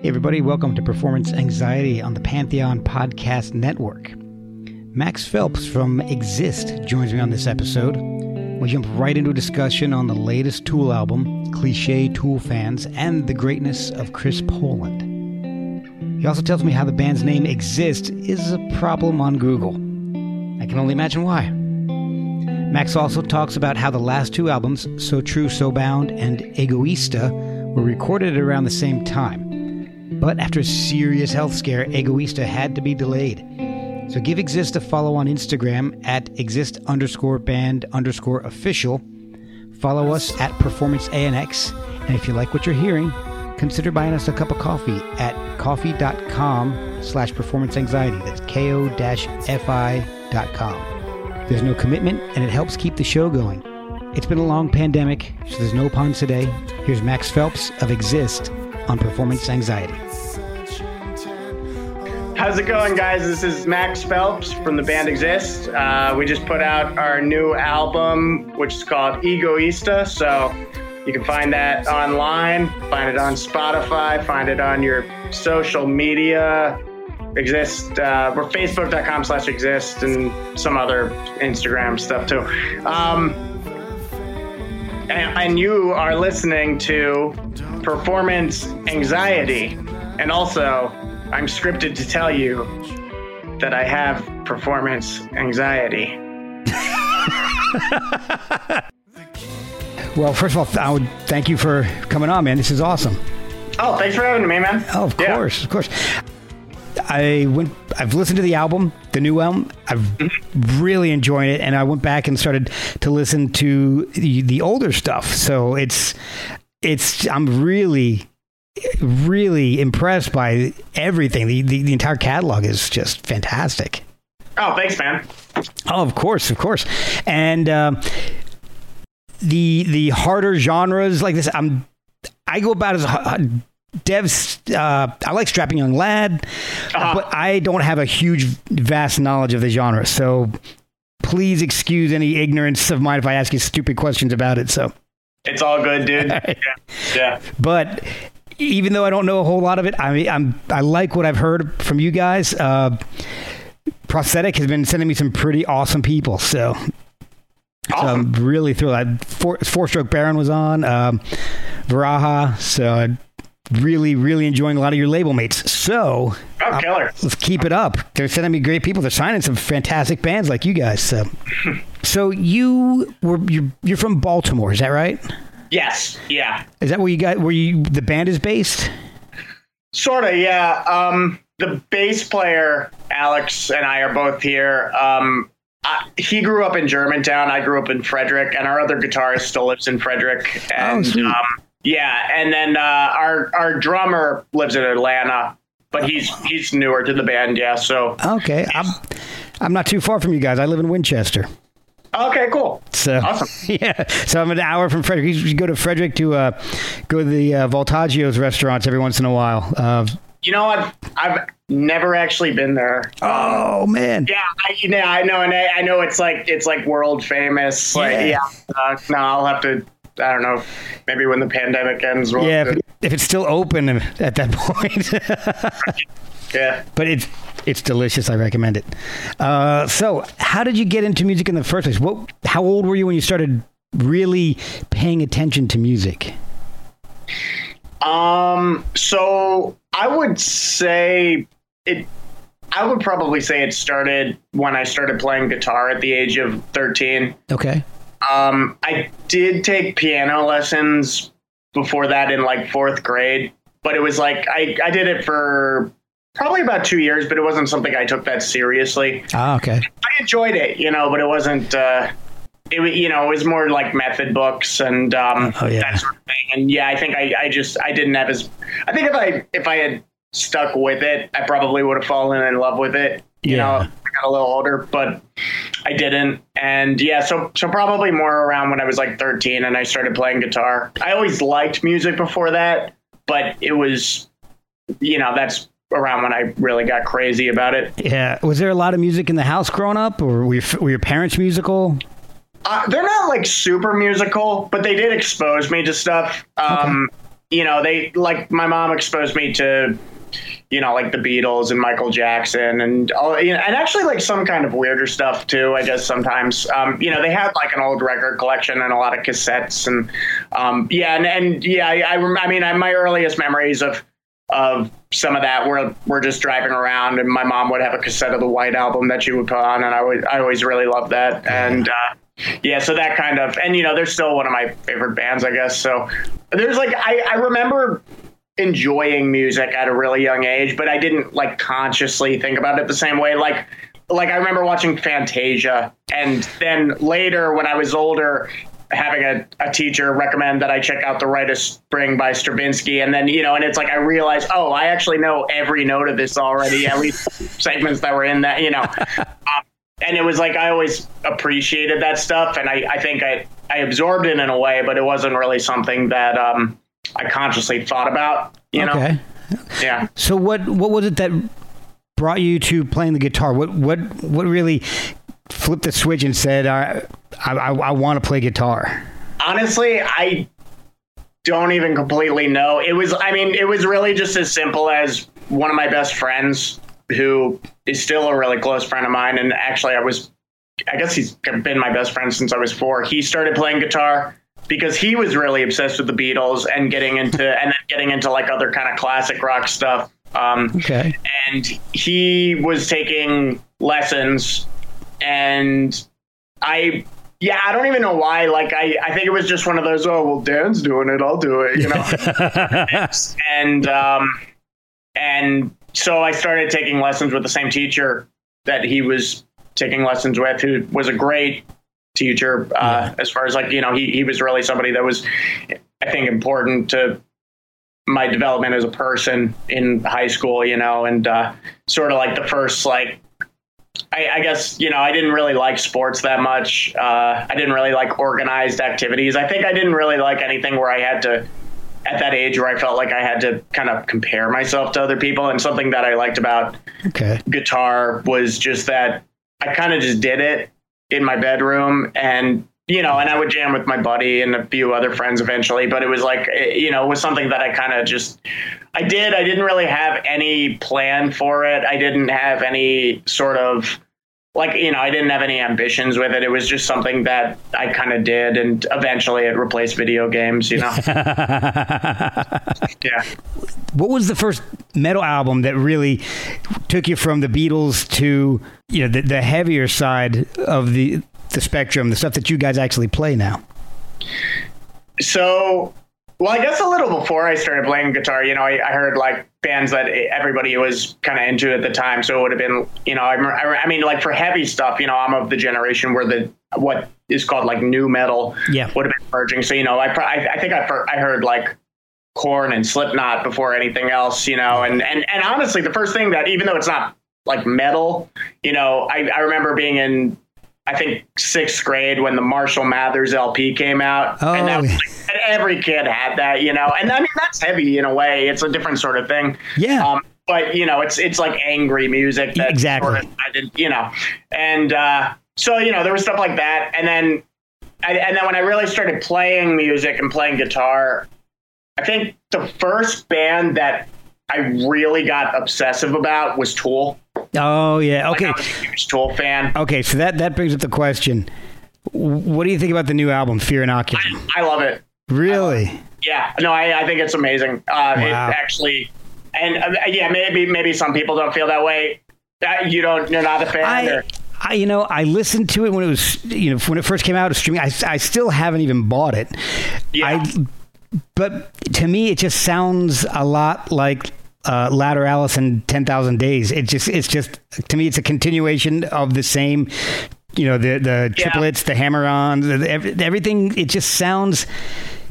Hey, everybody, welcome to Performance Anxiety on the Pantheon Podcast Network. Max Phelps from Exist joins me on this episode. We jump right into a discussion on the latest Tool album, cliche Tool fans, and the greatness of Chris Poland. He also tells me how the band's name Exist is a problem on Google. I can only imagine why. Max also talks about how the last two albums, So True, So Bound, and Egoiista, were recorded around the same time. But after a serious health scare, Egoiista had to be delayed. So give Exist a follow on Instagram at exist underscore band underscore official. Follow us at Performance ANX. And if you like what you're hearing, consider buying us a cup of coffee at ko-fi.com slash performance anxiety. That's ko-fi.com. There's no commitment and it helps keep the show going. It's been a long pandemic, so there's no puns today. Here's Max Phelps of Exist on Performance Anxiety. How's it going, guys? This is Max Phelps from the band Exist. Uh, we just put out our new album, which is called Egoiista. So you can find that online, find it on Spotify, find it on your social media. Exist. Uh, we're facebook.com slash exist and some other Instagram stuff too. Um, and, and you are listening to Performance Anxiety. And also, I'm scripted to tell you that I have performance anxiety. Well, first of all, I would thank you for coming on, man. This is awesome. Oh, thanks for having me, man. Oh, of Yeah. course, of course. I went. I've listened to the album, the new album. I've mm-hmm. really enjoyed it, and I went back and started to listen to the, the older stuff. So it's it's. I'm really really impressed by everything. The, the the entire catalog is just fantastic. Oh, thanks, man. Oh, of course, of course, and um, the the harder genres like this. I'm I go about as uh, devs. Uh, I like Strapping Young Lad, Uh-huh. but I don't have a huge, vast knowledge of the genre. So please excuse any ignorance of mine if I ask you stupid questions about it. So, It's all good, dude. Yeah. yeah. but even though I don't know a whole lot of it, I mean, I'm I like what I've heard from you guys. Uh, Prosthetic has been sending me some pretty awesome people. So So I'm really thrilled. I, four, four Stroke Baron was on, um, Varaha. So I'm really, really enjoying a lot of your label mates. So Oh, killer. let's keep it up. They're sending me great people. They're signing some fantastic bands like you guys. So, so you were you're, you're from Baltimore, is that right? Yes. Yeah. Is that where you got where you the band is based? Sort of, yeah. Um, the bass player, Alex, and I are both here. Um, I, he grew up in Germantown. I grew up in Frederick, and our other guitarist still lives in Frederick. And, sweet. Um, yeah, and then uh, our our drummer lives in Atlanta, but he's he's newer to the band. Yeah, so Okay, I'm I'm not too far from you guys. I live in Winchester. okay, cool. So Awesome. yeah, so I'm an hour from Frederick. You should go to Frederick to uh, go to the uh, Voltaggio's restaurants every once in a while. Uh, You know what? I've never actually been there. oh man, Yeah, I, yeah, I know, and I, I know it's like it's like world famous. Like, Yeah. yeah, uh, no, I'll have to. I don't know. Maybe when the pandemic ends. We'll yeah. If, if it's still open at that point, yeah. but it's it's delicious. I recommend it. Uh, so, how did you get into music in the first place? What? How old were you when you started really paying attention to music? Um. So I would say it. I would probably say it started when I started playing guitar at the age of thirteen. Okay. Um, I did take piano lessons before that in like fourth grade, but it was like I, I did it for probably about two years, but it wasn't something I took that seriously. Ah, okay. I enjoyed it, you know, but it wasn't. Uh, it you know it was more like method books and um, Oh, yeah. that sort of thing. And yeah, I think I, I just I didn't have as I think if I if I had stuck with it, I probably would have fallen in love with it. You Yeah. know, got a little older, but I didn't. And yeah, so so probably more around when I was like 13 and I started playing guitar. I always liked music before that, but it was, you know, that's around when I really got crazy about it. Yeah. Was there a lot of music in the house growing up, or were your, were your parents musical? Uh, they're not like super musical, but they did expose me to stuff. Um, You know, they like my mom exposed me to, you know, like the Beatles and Michael Jackson and all, you know, and actually like some kind of weirder stuff too. I guess sometimes, um, you know, they had like an old record collection and a lot of cassettes and, um, yeah, and, and yeah, I, I, rem- I mean, I, my earliest memories of of some of that were were just driving around and my mom would have a cassette of the White album that she would put on and I would I always really loved that. And uh, yeah so that kind of and you know they're still one of my favorite bands I guess. So there's like I, I remember enjoying music at a really young age but I didn't like consciously think about it the same way. Like like I remember watching Fantasia and then later when I was older having a, a teacher recommend that I check out the Rite of Spring by Stravinsky and then you know and it's like I realized oh I actually know every note of this already at least segments that were in that you know. Um, and it was like I always appreciated that stuff and I, I think I, I absorbed it in a way but it wasn't really something that um, I consciously thought about you know Okay. yeah So what what was it that brought you to playing the guitar? What what what really flipped the switch and said, I I, I, I want to play guitar? honestly i don't even completely know it was i mean it was really just as simple as one of my best friends who is still a really close friend of mine and actually i was i guess he's been my best friend since i was four he started playing guitar because he was really obsessed with the beatles and getting into and then getting into like other kind of classic rock stuff um, Okay. and he was taking lessons and i yeah i don't even know why like i i think it was just one of those oh well dan's doing it i'll do it you know and um and so i started taking lessons with the same teacher that he was taking lessons with who was a great teacher uh as far as like you know he he was really somebody that was i think important to my development as a person in high school, you know, and uh, sort of like the first like I, I guess you know I didn't really like sports that much. Uh, I didn't really like organized activities. I think I didn't really like anything where I had to at that age where I felt like I had to kind of compare myself to other people. And something that I liked about Okay. guitar was just that I kind of just did it in my bedroom and you know and I would jam with my buddy and a few other friends eventually but it was like you know it was something that I kind of just I did I didn't really have any plan for it. I didn't have any sort of like you know I didn't have any ambitions with it. It was just something that I kind of did and eventually it replaced video games you know? Yeah. What was the first metal album that really took you from the Beatles to you know the, the heavier side of the the spectrum, the stuff that you guys actually play now? So, well, I guess a little before I started playing guitar, you know, I, I heard like bands that everybody was kind of into at the time. So it would have been, you know, I, I, mean, like for heavy stuff, you know, I'm of the generation where the what is called like new metal Yeah. would have been emerging. So you know, I I, I think I I heard like Korn and Slipknot before anything else, you know, and and and honestly, the first thing that even though it's not like metal, you know, I, I remember being in I think sixth grade when the Marshall Mathers LP came out, Oh, and that was and every kid had that, you know, and I mean that's heavy in a way. It's a different sort of thing. Yeah. Um, but you know, it's it's like angry music. That Exactly. Sort of, I did, you know, and uh, so you know there was stuff like that, and then I, and then when I really started playing music and playing guitar, I think the first band that I really got obsessive about was Tool. Oh yeah. Like, Okay. I was a huge Tool fan. Okay. So that that brings up the question. What do you think about the new album, Fear Inoculum? I love it. Really? Yeah, no, I, I think it's amazing. Uh, It Wow. actually, and uh, yeah, maybe maybe some people don't feel that way. Uh, you don't. You're not a fan. I, or, I, you know, I listened to it when it was, you know, when it first came out of streaming. I, I still haven't even bought it. Yeah. I, but to me, it just sounds a lot like uh, Lateralus and Ten Thousand Days. It just, it's just to me, it's a continuation of the same. You know, the the Yeah. triplets, the hammer-ons, everything. It just sounds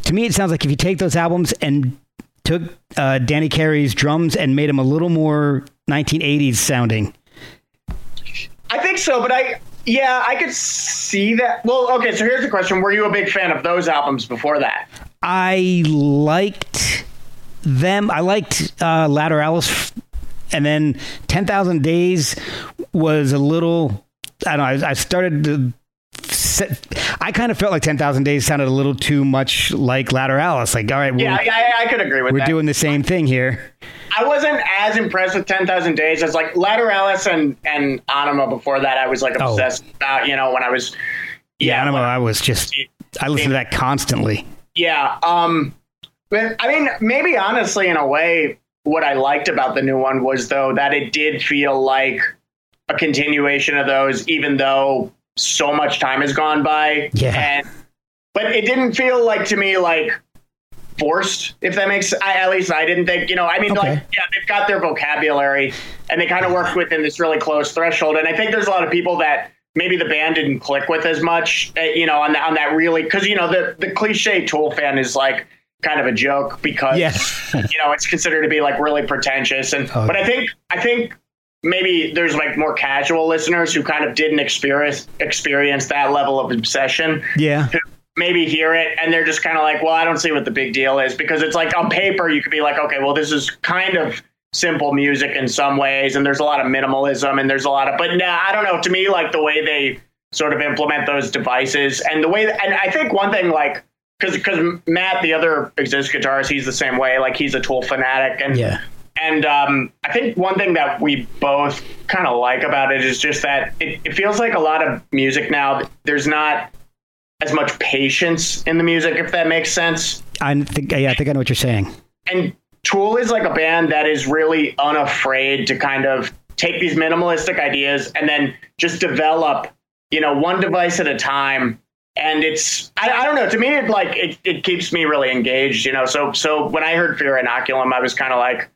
to me. It sounds like if you take those albums and took uh, Danny Carey's drums and made them a little more 1980s sounding. I think so, but I yeah, I could see that. Well, okay, so here's the question: Were you a big fan of those albums before that? I liked them. I liked uh, Lateralus, and then Ten Thousand Days was a little. I don't know. I, I started to. Set, I kind of felt like Ten Thousand Days sounded a little too much like Lateralus. Like, all right, yeah, I, I could agree with we're that. doing the same thing here. I wasn't as impressed with Ten Thousand Days as like Lateralus and and Ænima before that. I was like Oh. obsessed about. You know, when I was Yeah, yeah, I don't know. I was just. I listened to that constantly. Yeah. Um, but I mean, maybe honestly, in a way, what I liked about the new one was though that it did feel like a continuation of those, even though so much time has gone by. Yeah. And but it didn't feel like to me like forced, if that makes. I, at least I didn't think. You know, I mean, Okay. like yeah, they've got their vocabulary and they kind of work within this really close threshold. And I think there's a lot of people that maybe the band didn't click with as much, uh, you know, on that on that really because you know the the cliche Tool fan is like kind of a joke because Yeah. you know it's considered to be like really pretentious and Oh. but I think I think maybe there's like more casual listeners who kind of didn't experience experience that level of obsession Yeah. maybe hear it and they're just kind of like, well, I don't see what the big deal is because it's like on paper you could be like, okay, well, this is kind of simple music in some ways, and there's a lot of minimalism and there's a lot of, but nah, I don't know. To me, like the way they sort of implement those devices and the way, that, and I think one thing like. Because because Matt, the other exist guitarist, he's the same way. Like he's a Tool fanatic, and Yeah. and um, I think one thing that we both kind of like about it is just that it, it feels like a lot of music now. There's not as much patience in the music, if that makes sense. I think. Yeah, I think I know what you're saying. And Tool is like a band that is really unafraid to kind of take these minimalistic ideas and then just develop, you know, one device at a time. And it's, I, I don't know, to me, it like, it, it keeps me really engaged, you know? So, so when I heard Fear Inoculum, I was kind of like,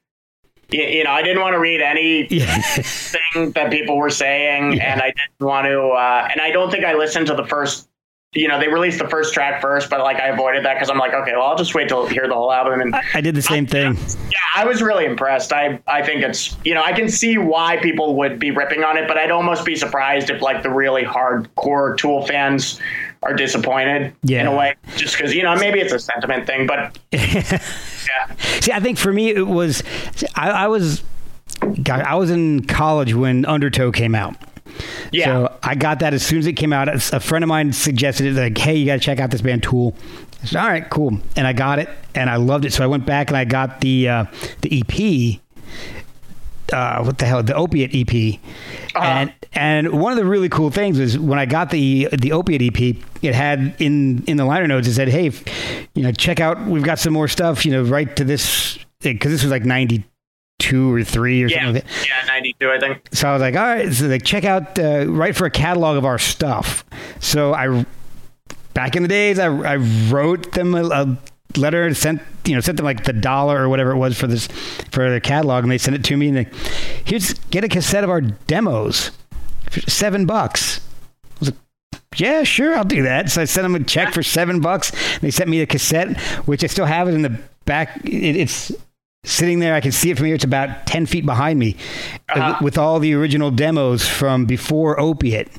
you, you know, I didn't want to read any Yeah. thing that people were saying, and I didn't want to. Uh, and I don't think I listened to the first. You know, they released the first track first, but like I avoided that because I'm like, okay, well, I'll just wait till hear the whole album. And I did the same thing. yeah, I was really impressed. I I think it's you know I can see why people would be ripping on it, but I'd almost be surprised if like the really hardcore Tool fans are disappointed yeah. in a way, just because you know maybe it's a sentiment thing, but yeah, See, I think for me it was. I, I was. God, I was in college when Undertow came out. Yeah. So I got that as soon as it came out. A friend of mine suggested it, like, "Hey, you got to check out this band Tool." I said, "All right, cool," and I got it, and I loved it. So I went back and I got the uh, the EP. Uh, what the hell? The opiate EP, and and one of the really cool things was when I got the the opiate EP, it had in in the liner notes it said, "Hey, you know, check out. We've got some more stuff. You know, right to this because this was like ninety two or three or yeah, something." like that. yeah, 92, I think. So I was like, all right, so like check out, uh, write for a catalog of our stuff. So I, back in the days, I, I wrote them a, a letter and sent, you know, sent them like the dollar or whatever it was for this, for their catalog. And they sent it to me and they, here's, get a cassette of our demos for seven bucks. I was like, yeah, sure, I'll do that. So I sent them a check for seven bucks. They sent me the cassette, which I still have it in the back. It, it's sitting there. I can see it from here. It's about 10 feet behind me uh, Uh-huh. with all the original demos from before Opiate.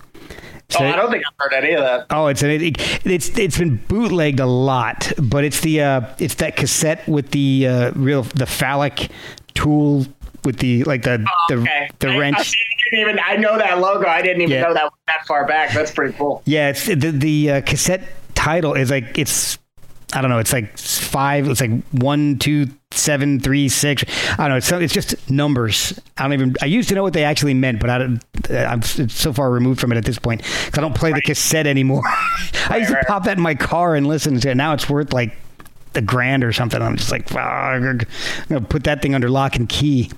So, oh, I don't think I've heard any of that. oh, it's, it, it, it's, it's been bootlegged a lot, but it's the, uh, it's that cassette with the, uh, real, the phallic tool with the, like the, the, Oh, Okay. the I, I, wrench. didn't even, I know that logo. I didn't even Yeah. know that was that far back. That's pretty cool. Yeah, it's the the uh, cassette title is like it's I don't know. It's like five. It's like one, two, seven, three, six. I don't know. It's, it's just numbers. I don't even. I used to know what they actually meant, but I don't, I'm s- so far removed from it at this point because I don't play the cassette anymore. I used to right. pop that in my car and listen to it. Now it's worth like a grand or something. I'm just like, "Ah, I'm gonna put that thing under lock and key.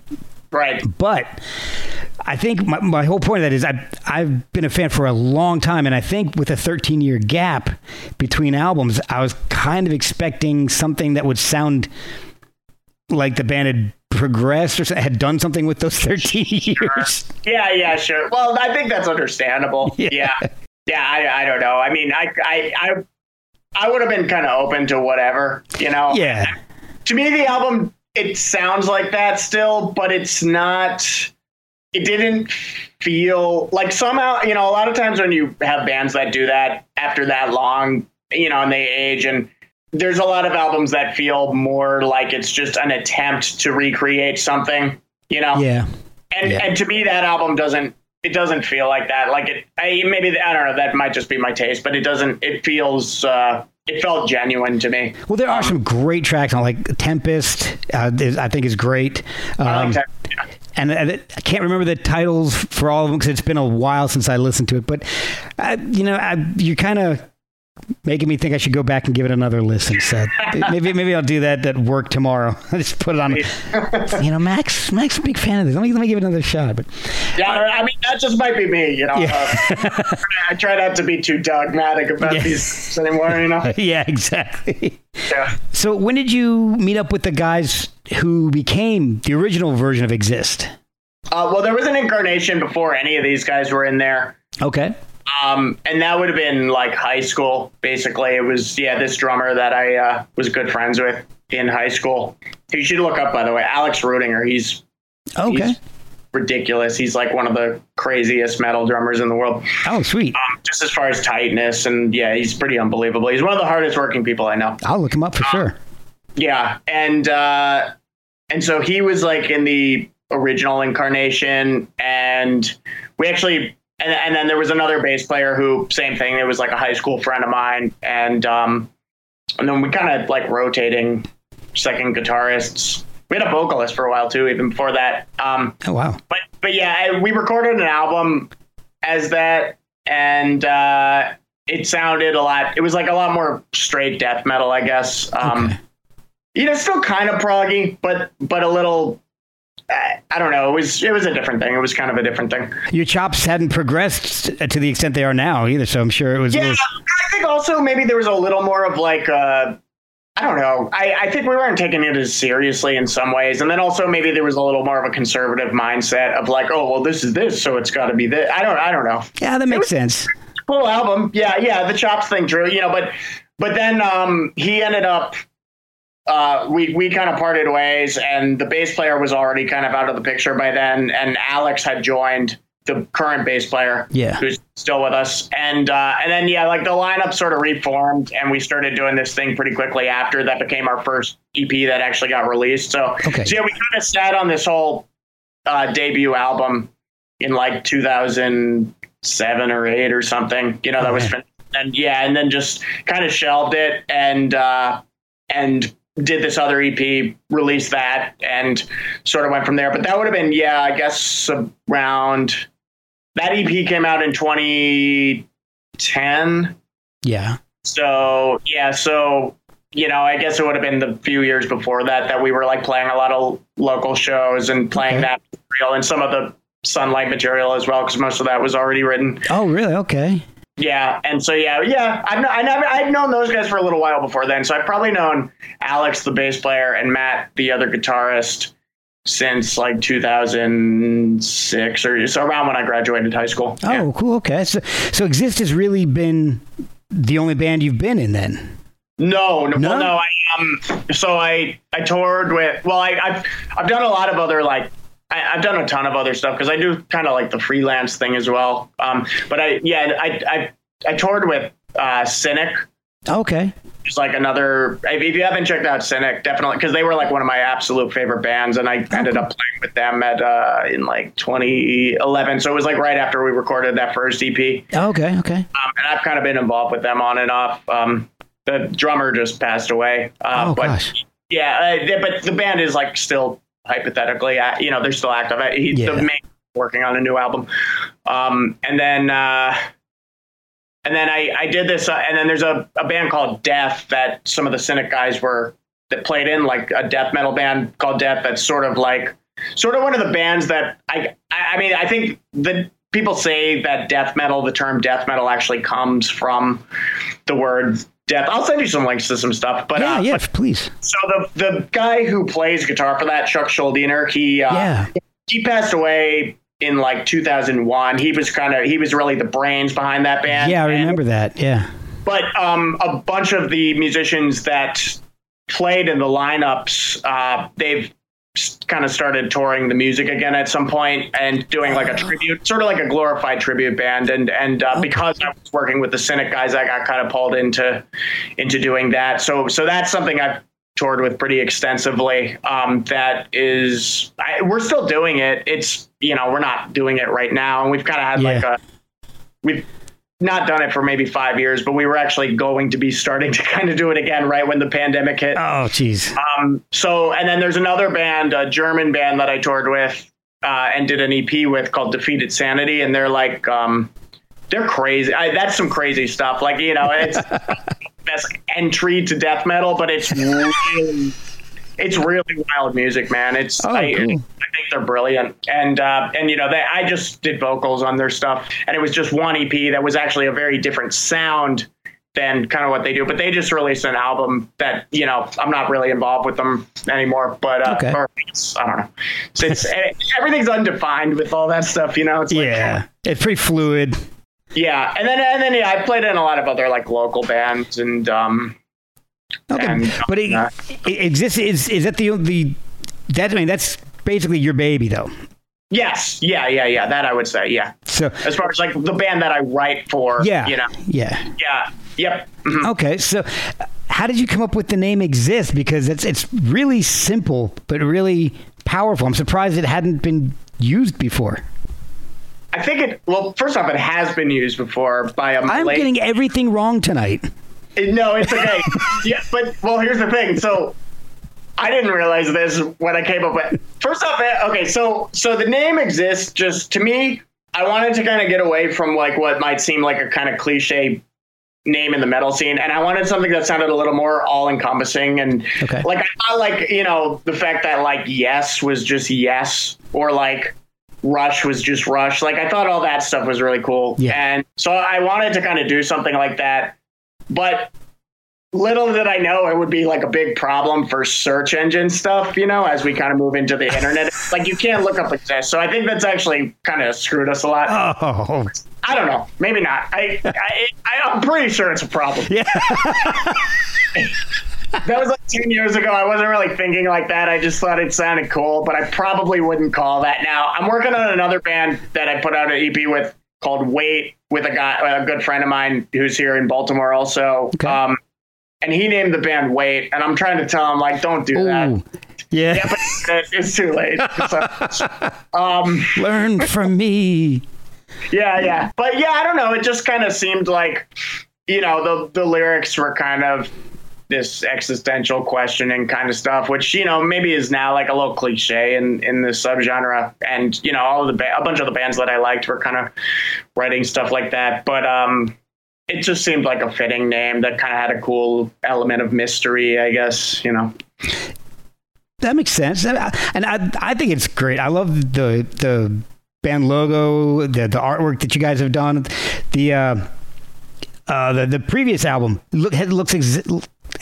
Right. But I think my, my whole point of that is I've, I've been a fan for a long time. And I think with a 13 year gap between albums, I was kind of expecting something that would sound like the band had progressed or had done something with those 13 years. Yeah, yeah, sure. Well, I think that's understandable. Yeah. Yeah. Yeah, I, I don't know. I mean, I I I, I would have been kind of open to whatever, you know. Yeah. to me, the album it sounds like that still, but it's not. It didn't feel like somehow you know a lot of times when you have bands that do that after that long, you know, and they age and there's a lot of albums that feel more like it's just an attempt to recreate something, you know. Yeah. And Yeah. and to me that album doesn't it doesn't feel like that. Like it I, maybe I don't know, that might just be my taste, but it doesn't it feels uh it felt genuine to me. Well, there are some great tracks on like Tempest. Uh, is- I think is great. Um, I like that. Yeah. and I, I can't remember the titles for all of them because it's been a while since I listened to it. But uh, you know, I, you're kind of making me think I should go back and give it another listen. So maybe maybe I'll do that at work tomorrow. I Just put it on. you know, Max Max, a big fan of this. Let me let me give it another shot. But Yeah, I mean that just might be me, you know. Yeah. Uh, I try not to be too dogmatic about Yeah. these anymore, you know. yeah, exactly. Yeah. So when did you meet up with the guys who became the original version of Exist? Uh, well, there was an incarnation before any of these guys were in there. Okay. Um, and that would have been like high school, basically. It was, yeah, this drummer that I uh, was good friends with in high school. You should look up, by the way, Alex Rudinger. He's Okay. He's- ridiculous. He's like one of the craziest metal drummers in the world, Oh, sweet. um, just as far as tightness. And yeah, he's pretty unbelievable. He's one of the hardest working people I know. I'll look him up for sure. Yeah, and uh, and so he was like in the original incarnation, and we actually, and, and then there was another bass player who same thing. It was like a high school friend of mine, and um, and then we kind of like rotating second guitarists. We had a vocalist for a while too, even before that. Um, Oh, wow. but but yeah, we recorded an album as that, and uh, it sounded a lot. It was like a lot more straight death metal, I guess. Um, Okay. you know, still kind of proggy, but but a little. I don't know. It was it was a different thing. It was kind of a different thing. Your chops hadn't progressed to the extent they are now either, so I'm sure it was. Yeah, little- I think also maybe there was a little more of like uh I don't know. I, I think we weren't taking it as seriously in some ways, and then also maybe there was a little more of a conservative mindset of like, oh well, this is this, so it's got to be this. I don't I don't know. yeah, that makes sense. cool album. Yeah, yeah, the chops thing, Drew. You know, but but then um, he ended up. Uh, we we kind of parted ways, and the bass player was already kind of out of the picture by then, and Alex had joined the current bass player, Yeah. who's still with us, and uh, and then yeah, like the lineup sort of reformed, and we started doing this thing pretty quickly after that became our first EP that actually got released. So, Okay. so yeah, we kind of sat on this whole uh, debut album in like 2007 or 8 or something you know that was and yeah and then just kind of shelved it and uh and did this other ep released that and sort of went from there but that would have been yeah i guess around that ep came out in 2010 Yeah. so yeah, so you know, I guess it would have been the few years before that that we were like playing a lot of local shows and playing Okay. that material and some of the Sunlight material as well because most of that was already written. Oh, really? Okay. Yeah, and so yeah, yeah, I've I never I've known those guys for a little while before then, so I've probably known Alex, the bass player, and Matt, the other guitarist, since like 2006 or so around when I graduated high school. Oh, Yeah. cool. Okay. So, so Exist has really been the only band you've been in then. No, no, No? well, no. I um, so I I toured with. Well, I, I've I've done a lot of other like. I, I've done a ton of other stuff because I do kind of like the freelance thing as well. Um, but I yeah I I I toured with uh, Cynic. Okay. It's like another. If you haven't checked out Cynic, definitely because they were like one of my absolute favorite bands, and I ended up playing with them at uh, in like 2011. So it was like right after we recorded that first EP Okay. Okay. um, and I've kind of been involved with them on and off. Um, the drummer just passed away. Uh, Oh, but gosh. yeah, uh, but the band is like still hypothetically, you know, they're still active. He's Yeah. The main working on a new album, um, and then uh, and then I, I did this, uh, and then there's a, a band called Death that some of the Cynic guys were that played in, like a death metal band called Death. That's sort of like sort of one of the bands that I I, I mean I think the people say that death metal, the term death metal actually comes from the word death. I'll send you some links to some stuff, but Yeah. uh, Yeah. but- Please. so the the guy who plays guitar for that, Chuck Schuldiner, he uh, Yeah. he passed away in like 2001. He was kind of he was really the brains behind that band. Yeah. I And- remember that. Yeah. but um, a bunch of the musicians that played in the lineups, uh, they've kind of started touring the music again at some point and doing like a tribute, sort of like a glorified tribute band. And and uh, because I was working with the Cynic guys, I got kind of pulled into into doing that. So so that's something I've toured with pretty extensively. Um, that is, I, we're still doing it. It's you know we're not doing it right now, and we've kind of had Yeah. like a we've not done it for maybe five years, but we were actually going to be starting to kind of do it again right when the pandemic hit. Oh, jeez. Um, so, and then there's another band, a German band that I toured with uh, and did an EP with called Defeated Sanity, and they're like, um, they're crazy. I, that's some crazy stuff. Like, you know, it's that's entry to death metal, but it's really, it's really wild music, man. It's Oh, I, cool. I think they're brilliant, and uh, and you know, they, I just did vocals on their stuff, and it was just one EP that was actually a very different sound than kind of what they do. But they just released an album that you know I'm not really involved with them anymore. But uh, Okay. I don't know. So it's everything's undefined with all that stuff. You know, it's like, Yeah. It's pretty fluid. yeah. And then and then yeah, I played in a lot of other like local bands and um Okay. And- but it, uh, it exists. Is, is that the, the, that, I mean, that's basically your baby, though. yes, yeah, yeah, yeah. That I would say, yeah. So, As far as like the band that I write for, yeah. you know, Yeah. yeah, yep. mhm. Okay, so how did you come up with the name Exist? Because it's it's really simple but really powerful. I'm surprised it hadn't been used before. I think it. Well, first off, it has been used before by a. I'm Malay- getting everything wrong tonight. No, it's okay. yeah, but well, here's the thing. So I didn't realize this when I came up with. First off, eh, okay, so so the name exists. Just to me, I wanted to kind of get away from like what might seem like a kind of cliche name in the metal scene, and I wanted something that sounded a little more all encompassing. And Okay. like I thought, like you know, the fact that like yes was just yes, or like. Rush was just Rush. Like I thought all that stuff was really cool. Yeah. And so I wanted to kind of do something like that. But little did I know it would be like a big problem for search engine stuff, you know, as we kind of move into the internet. like you can't look up exist. So I think that's actually kind of screwed us a lot. Oh, I don't know. Maybe not. I, I, I I'm pretty sure it's a problem. yeah. That was like 10 years ago. I wasn't really thinking like that. I just thought it sounded cool, but I probably wouldn't call that now. I'm working on another band that I put out an EP with called Wait with a guy, a good friend of mine who's here in Baltimore also. Okay. Um, and he named the band Wait, and I'm trying to tell him like, don't do that. Yeah. Yeah, but it's too late. So, um, Learn from me. yeah, yeah, but yeah, I don't know. It just kind of seemed like, you know, the the lyrics were kind of this existential questioning kind of stuff, which you know maybe is now like a little cliche in in this subgenre. And you know, all the ba- a bunch of the bands that I liked were kind of writing stuff like that. But um, it just seemed like a fitting name that kind of had a cool element of mystery, I guess. You know. That makes sense, and I, and I, I think it's great. I love the the band logo, the the artwork that you guys have done. The uh, uh, the the previous album look looks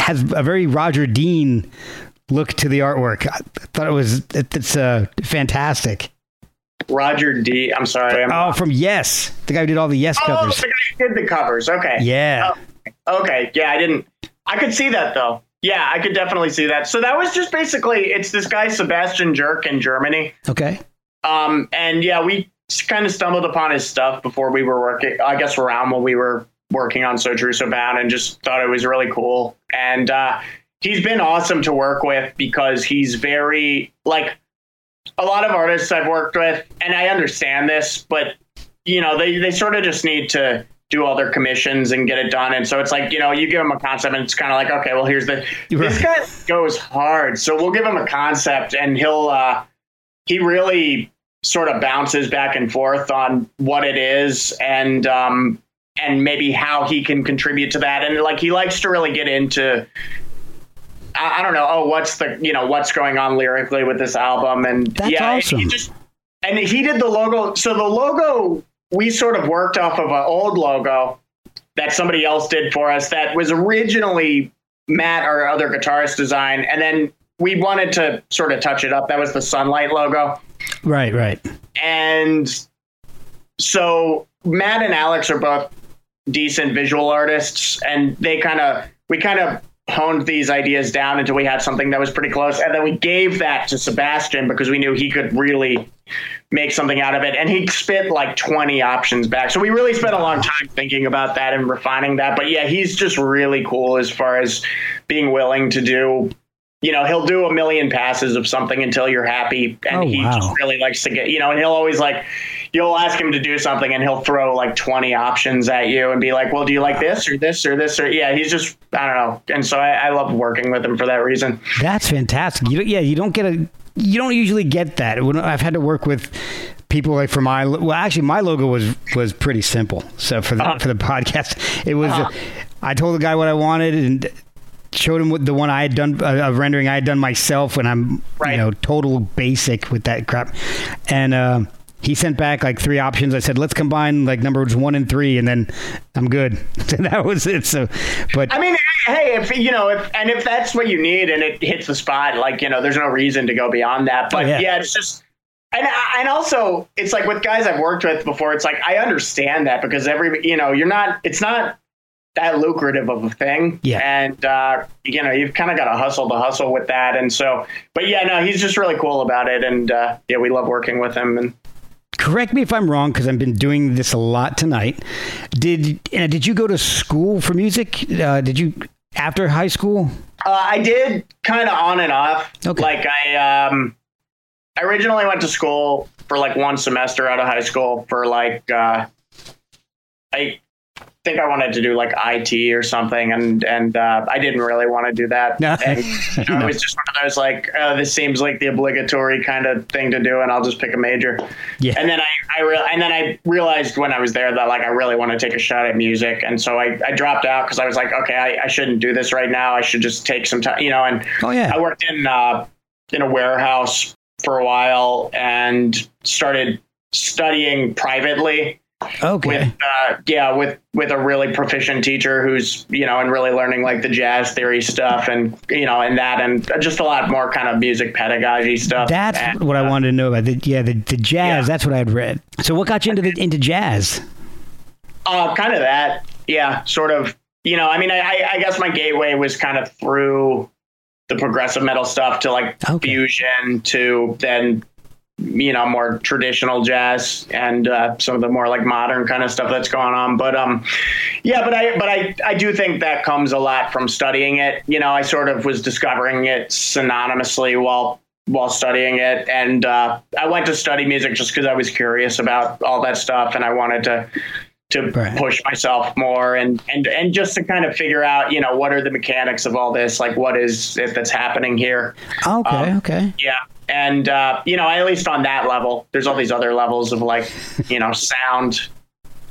has a very Roger Dean look to the artwork. I thought it was it, it's uh, fantastic. Roger D. I'm sorry. I'm, Oh, from Yes, the guy who did all the Yes covers. oh, covers. the guy who did the covers. Okay. Yeah. Okay, yeah, I didn't. I could see that though. Yeah, I could definitely see that. So that was just basically it's this guy Sebastian Jerke in Germany. Okay. Um, and yeah, we kind of stumbled upon his stuff before we were working. I guess around when we were working on So True So Bound, and just thought it was really cool. And uh, he's been awesome to work with because he's very like a lot of artists I've worked with, and I understand this, but you know they they sort of just need to do all their commissions and get it done. And so it's like, you know, you give them a concept and it's kind of like, okay, well, here's the, this guy goes hard. So we'll give him a concept and he'll, uh, he really sort of bounces back and forth on what it is and, um, and maybe how he can contribute to that. And like, he likes to really get into, I, I don't know. Oh, what's the, you know, what's going on lyrically with this album. And That's yeah, awesome. he just, and he did the logo. So the logo we sort of worked off of an old logo that somebody else did for us that was originally Matt, our other guitarist, design, and then we wanted to sort of touch it up. That was the Sunlight logo, Right. Right. and so Matt and Alex are both decent visual artists, and they kind of we kind of honed these ideas down until we had something that was pretty close. And then we gave that to Sebastian because we knew he could really make something out of it. And he spit like 20 options back. So we really spent a long time thinking about that and refining that. But yeah, he's just really cool as far as being willing to do. You know, he'll do a million passes of something until you're happy. And Oh, he wow. just really likes to get, you know, and he'll always like, you'll ask him to do something and he'll throw like 20 options at you and be like, well, do you like this or this or this or yeah, he's just, I don't know. And so I, I love working with him for that reason. That's fantastic. You don't, yeah, you don't get a you don't usually get that. When I've had to work with people like for my well, actually my logo was was pretty simple. So for the Uh-huh. for the podcast, it was Uh-huh. I told the guy what I wanted and showed him what the one I had done uh, of rendering I had done myself when I'm Right. you know total basic with that crap, and. Uh, he sent back like three options. I said, "Let's combine like numbers one and three, and then I'm good." that was it. So, but I mean, hey, if you know, if and if that's what you need and it hits the spot, like you know, there's no reason to go beyond that. But Oh, yeah. yeah. it's just. And, and also, it's like with guys I've worked with before. It's like I understand that because every you know you're not. It's not that lucrative of a thing. Yeah. And uh, you know you've kind of got to hustle to hustle with that. And so, but yeah, no, he's just really cool about it. And uh, yeah, we love working with him. And correct me if I'm wrong because I've been doing this a lot tonight. Did uh, did you go to school for music? Uh, did you after high school? Uh, I did kind of on and off. Okay. Like I, um, I originally went to school for like one semester out of high school for like, uh, I think I wanted to do like IT or something, and and uh, I didn't really want to do that. No. And, you know, It was just one of those like, uh, this seems like the obligatory kind of thing to do, and I'll just pick a major. Yeah. And then I, I re- and then I realized when I was there that like I really want to take a shot at music, and so I, I dropped out because I was like, okay, I, I shouldn't do this right now. I should just take some time, you know. And Oh yeah. I worked in uh, in a warehouse for a while and started studying privately Okay. with uh, yeah with with a really proficient teacher who's you know and really learning like the jazz theory stuff and you know and that and just a lot more kind of music pedagogy stuff. That's And, what I uh, wanted to know about. The, yeah, the, the jazz. Yeah. That's what I had read. So what got you into the, into jazz? Uh, kind of that. Yeah, sort of. You know, I mean, I, I, I guess my gateway was kind of through the progressive metal stuff to like Okay. fusion to then, you know, more traditional jazz and uh, some of the more like modern kind of stuff that's going on. But um, yeah, but I but I I do think that comes a lot from studying it. You know, I sort of was discovering it synonymously while while studying it and uh, i went to study music just because i was curious about all that stuff and i wanted to to Right. push myself more and and and just to kind of figure out you know what are the mechanics of all this like what is it that's happening here Okay. Um, okay. yeah and uh, you know at least on that level there's all these other levels of like you know sound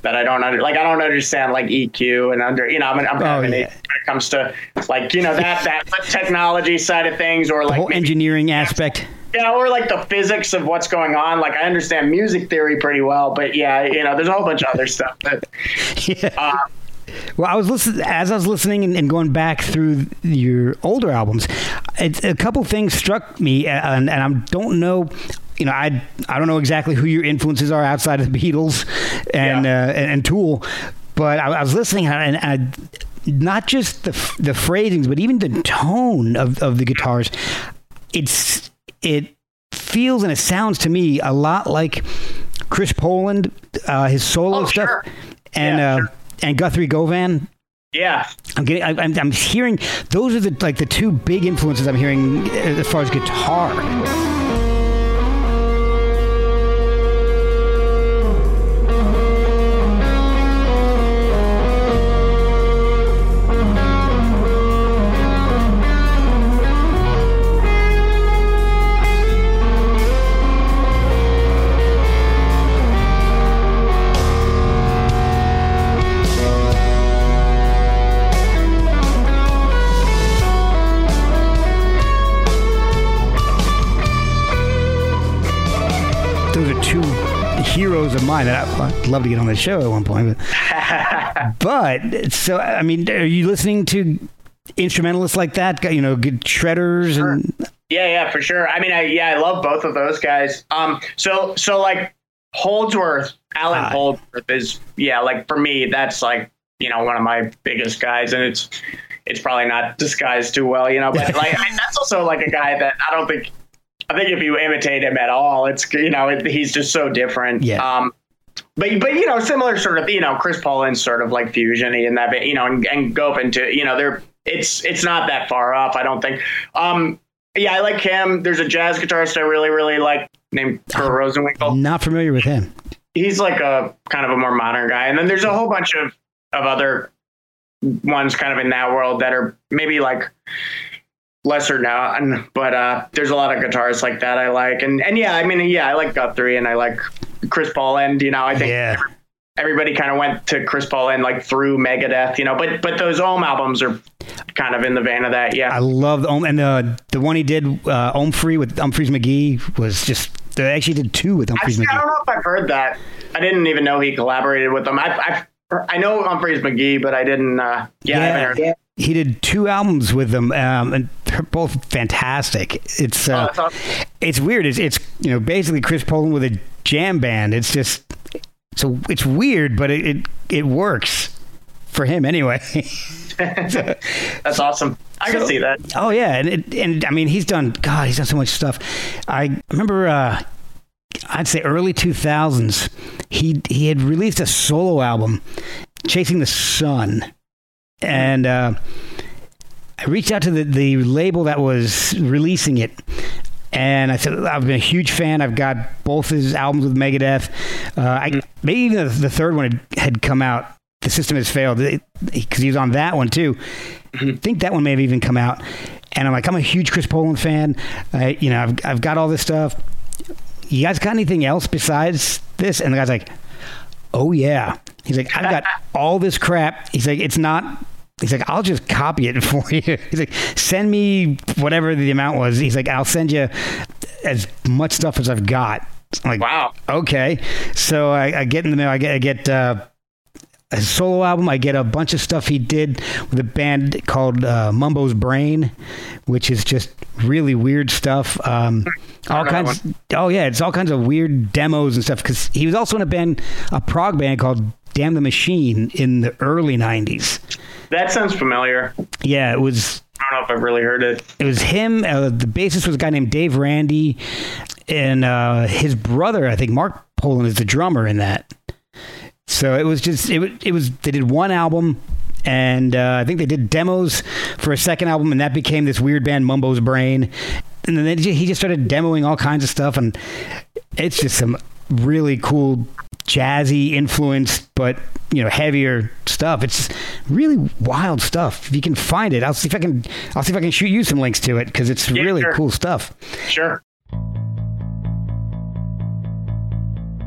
that i don't under like i don't understand like eq and under you know i'm, I'm Oh, an yeah. when it comes to like you know that that technology side of things or The like whole engineering aspect. yeah, or like the physics of what's going on. Like I understand music theory pretty well, but yeah, you know, there's a whole bunch of other stuff that Yeah. uh, Well, I was listening as I was listening and, and going back through your older albums. It's, a couple things struck me, and, and I don't know. You know, I I don't know exactly who your influences are outside of the Beatles and Yeah. uh, and, and Tool, but I, I was listening and, and I, not just the the phrasings, but even the tone of, of the guitars. It's it feels and it sounds to me a lot like Chris Poland, uh, his solo Oh, stuff, sure. and Yeah, uh, sure. And Guthrie Govan. yeah, I'm getting. I, I'm, I'm hearing those are the like the two big influences I'm hearing uh, as far as guitar. Love to get on the show at one point. But, but so I mean, are you listening to instrumentalists like that? You know, good shredders and yeah, yeah, for sure. I mean, I yeah, I love both of those guys. Um, so so like Holdsworth, Alan Ah. Holdsworth is yeah, like for me, that's like you know one of my biggest guys, and it's it's probably not disguised too well, you know. But like I, mean, that's also like a guy that I don't think. I think if you imitate him at all, it's you know it, he's just so different. Yeah. Um, but but you know similar sort of you know Chris Poland sort of like fusiony in that you know and, and Govan to you know they're it's it's not that far off I don't think. Um, yeah, I like him. There's a jazz guitarist I really really like named Kurt Rosenwinkel. Not familiar with him. He's like a kind of a more modern guy, and then there's a whole bunch of of other ones kind of in that world that are maybe like lesser known, but uh, there's a lot of guitarists like that I like, and and yeah, I mean yeah, I like Guthrie and I like Chris Poland. You know, I think Yeah. everybody kind of went to Chris Poland like through Megadeth. You know, but but those Ohm albums are kind of in the vein of that. Yeah, I love the Om- and the the one he did uh, OHMphrey with Umphrey's McGee was just. They actually did two with Umphrey's McGee. I don't know if I've heard that. I didn't even know he collaborated with them. I've, I've I know Umphrey's McGee, but I didn't. Uh, yeah, I haven't heard. He did two albums with them, um, and they're both fantastic. It's Oh, uh, that's awesome. it's weird. It's it's you know basically Chris Poland with a jam band. It's just so it's weird, but it it, it works for him anyway. That's awesome. I can see that. Oh yeah, and it, and I mean he's done. God, he's done so much stuff. I remember. Uh, I'd say early two thousands. He he had released a solo album, Chasing the Sun, and uh, I reached out to the the label that was releasing it. And I said, I've been a huge fan. I've got both his albums with Megadeth. Uh, I, maybe even the, the third one had, had come out. The system has failed because he was on that one too. I think that one may have even come out. And I'm like, I'm a huge Chris Poland fan. You know, I've, I've got all this stuff. You guys got anything else besides this? And the guy's like, Oh yeah. He's like, I've got all this crap. He's like, it's not. He's like, I'll just copy it for you. He's like, send me whatever the amount was. He's like, I'll send you as much stuff as I've got. I'm like, Wow. okay. So I, I get in the mail. I get I get uh, a solo album. I get a bunch of stuff he did with a band called uh, Mumbo's Brain, which is just really weird stuff. Um, all kinds. Oh yeah, it's all kinds of weird demos and stuff. Because he was also in a band, a prog band called Damn the Machine in the early '90s. That sounds familiar. Yeah, it was I don't know if I've really heard it. it was him. Uh, the bassist was a guy named Dave Randi, and uh, his brother, I think Mark Poland, is the drummer in that. So it was just it. It was they did one album, and uh, I think they did demos for a second album, and that became this weird band Mumbo's Brain. And then they, he just started demoing all kinds of stuff, and it's just some really cool jazzy influenced, but you know heavier stuff. It's really wild stuff. If you can find it, I'll see if I can. I'll see if I can shoot you some links to it because it's Yeah, really sure. cool stuff. Sure.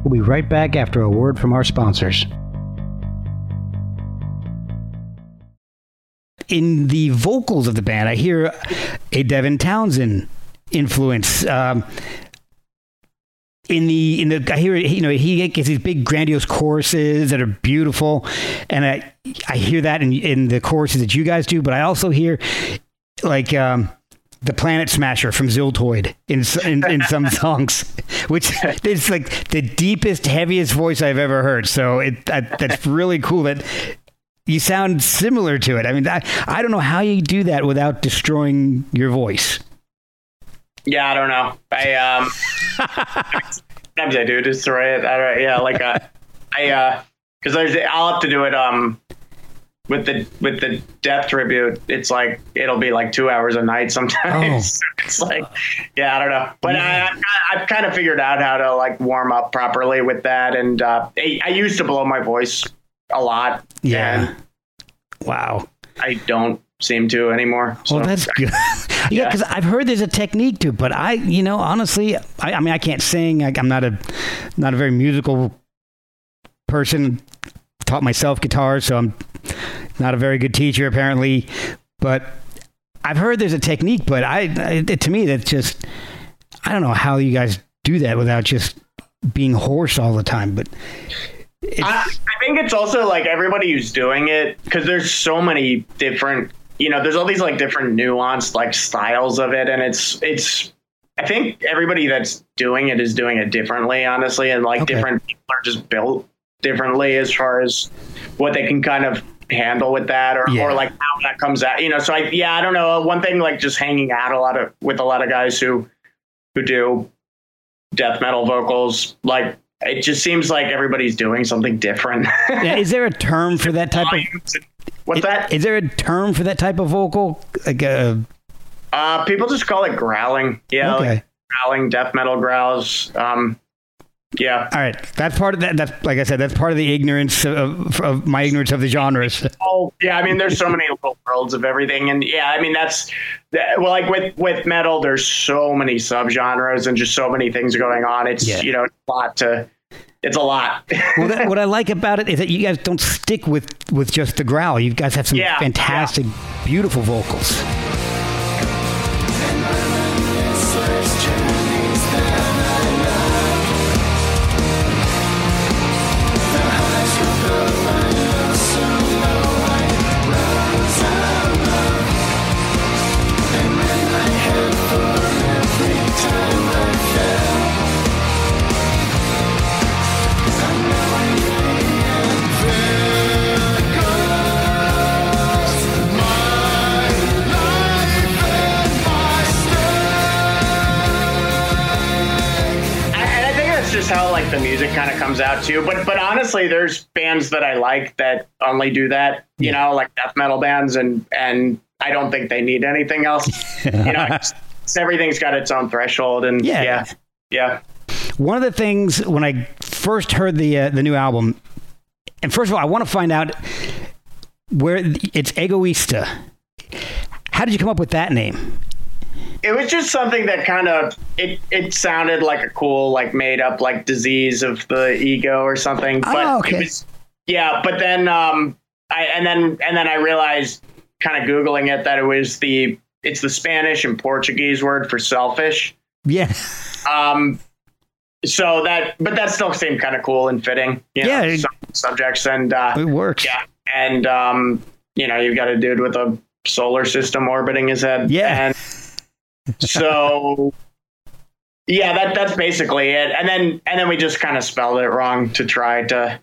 We'll be right back after a word from our sponsors. In the vocals of the band, I hear a Devin Townsend influence. Um, in the in the I hear you know he gets these big grandiose choruses that are beautiful, and I I hear that in in the choruses that you guys do, but I also hear like um, the Planet Smasher from Ziltoid in in, in some songs, which is like the deepest, heaviest voice I've ever heard. So it that, that's really cool that you sound similar to it. I mean, I, I don't know how you do that without destroying your voice. Yeah, I don't know. I um sometimes I do destroy it. I don't, yeah, like uh, I uh because there's I'll have to do it um with the with the death tribute. It's like it'll be like two hours a night sometimes. it's like yeah, I don't know, but I, I've, I've kind of figured out how to like warm up properly with that, and uh, I, I used to blow my voice a lot. Yeah. Wow. I don't seem to anymore. So. Well, that's good. yeah, because I've heard there's a technique to it, but I, you know, honestly, I, I mean, I can't sing. I, I'm not a, not a very musical person. Taught myself guitar, so I'm not a very good teacher apparently. But I've heard there's a technique, but I, I to me, that's just, I don't know how you guys do that without just being hoarse all the time. But I, I think it's also like everybody who's doing it because there's so many different you know there's all these like different nuanced like styles of it and it's it's i think everybody that's doing it is doing it differently honestly and like Okay. different people are just built differently as far as what they can kind of handle with that or, Yeah. or like how that comes out you know so i yeah i don't know uh, one thing like just hanging out a lot of with a lot of guys who who do death metal vocals like it just seems like everybody's doing something different Yeah, is there a term for that type of? what's that Is there a term for that type of vocal? Like uh, uh people just call it growling yeah okay. like growling death metal growls um yeah All right, that's part of that. That's like I said, that's part of the ignorance of, of my ignorance of the genres. Oh yeah, I mean, there's so many little worlds of everything, and yeah, I mean that's that- well, like with with metal, there's so many subgenres and just so many things going on. It's Yeah. you know a lot to, it's a lot. Well, that, what I like about it is that you guys don't stick with with just the growl. You guys have some Yeah, fantastic, beautiful vocals. The music kind of comes out too. But but honestly, there's bands that I like that only do that. You know, like death metal bands, and and I don't think they need anything else. you know, it's- it's- everything's got its own threshold, and Yeah. yeah, yeah. One of the things when I first heard the uh, the new album, and first of all, I want to find out where it's Egoiista. How did you come up with that name? It was just something that kind of it it sounded like a cool like made up like disease of the ego or something. But Oh, okay. it was yeah, but then um I and then and then I realized kind of googling it that it was the it's the Spanish and Portuguese word for selfish. Yeah, Um so that but that still seemed kind of cool and fitting. You know, Yeah, it- subjects and uh it works. yeah. And um you know, you've got a dude with a solar system orbiting his head. Yeah. And so yeah, that that's basically it. And then and then we just kind of spelled it wrong to try to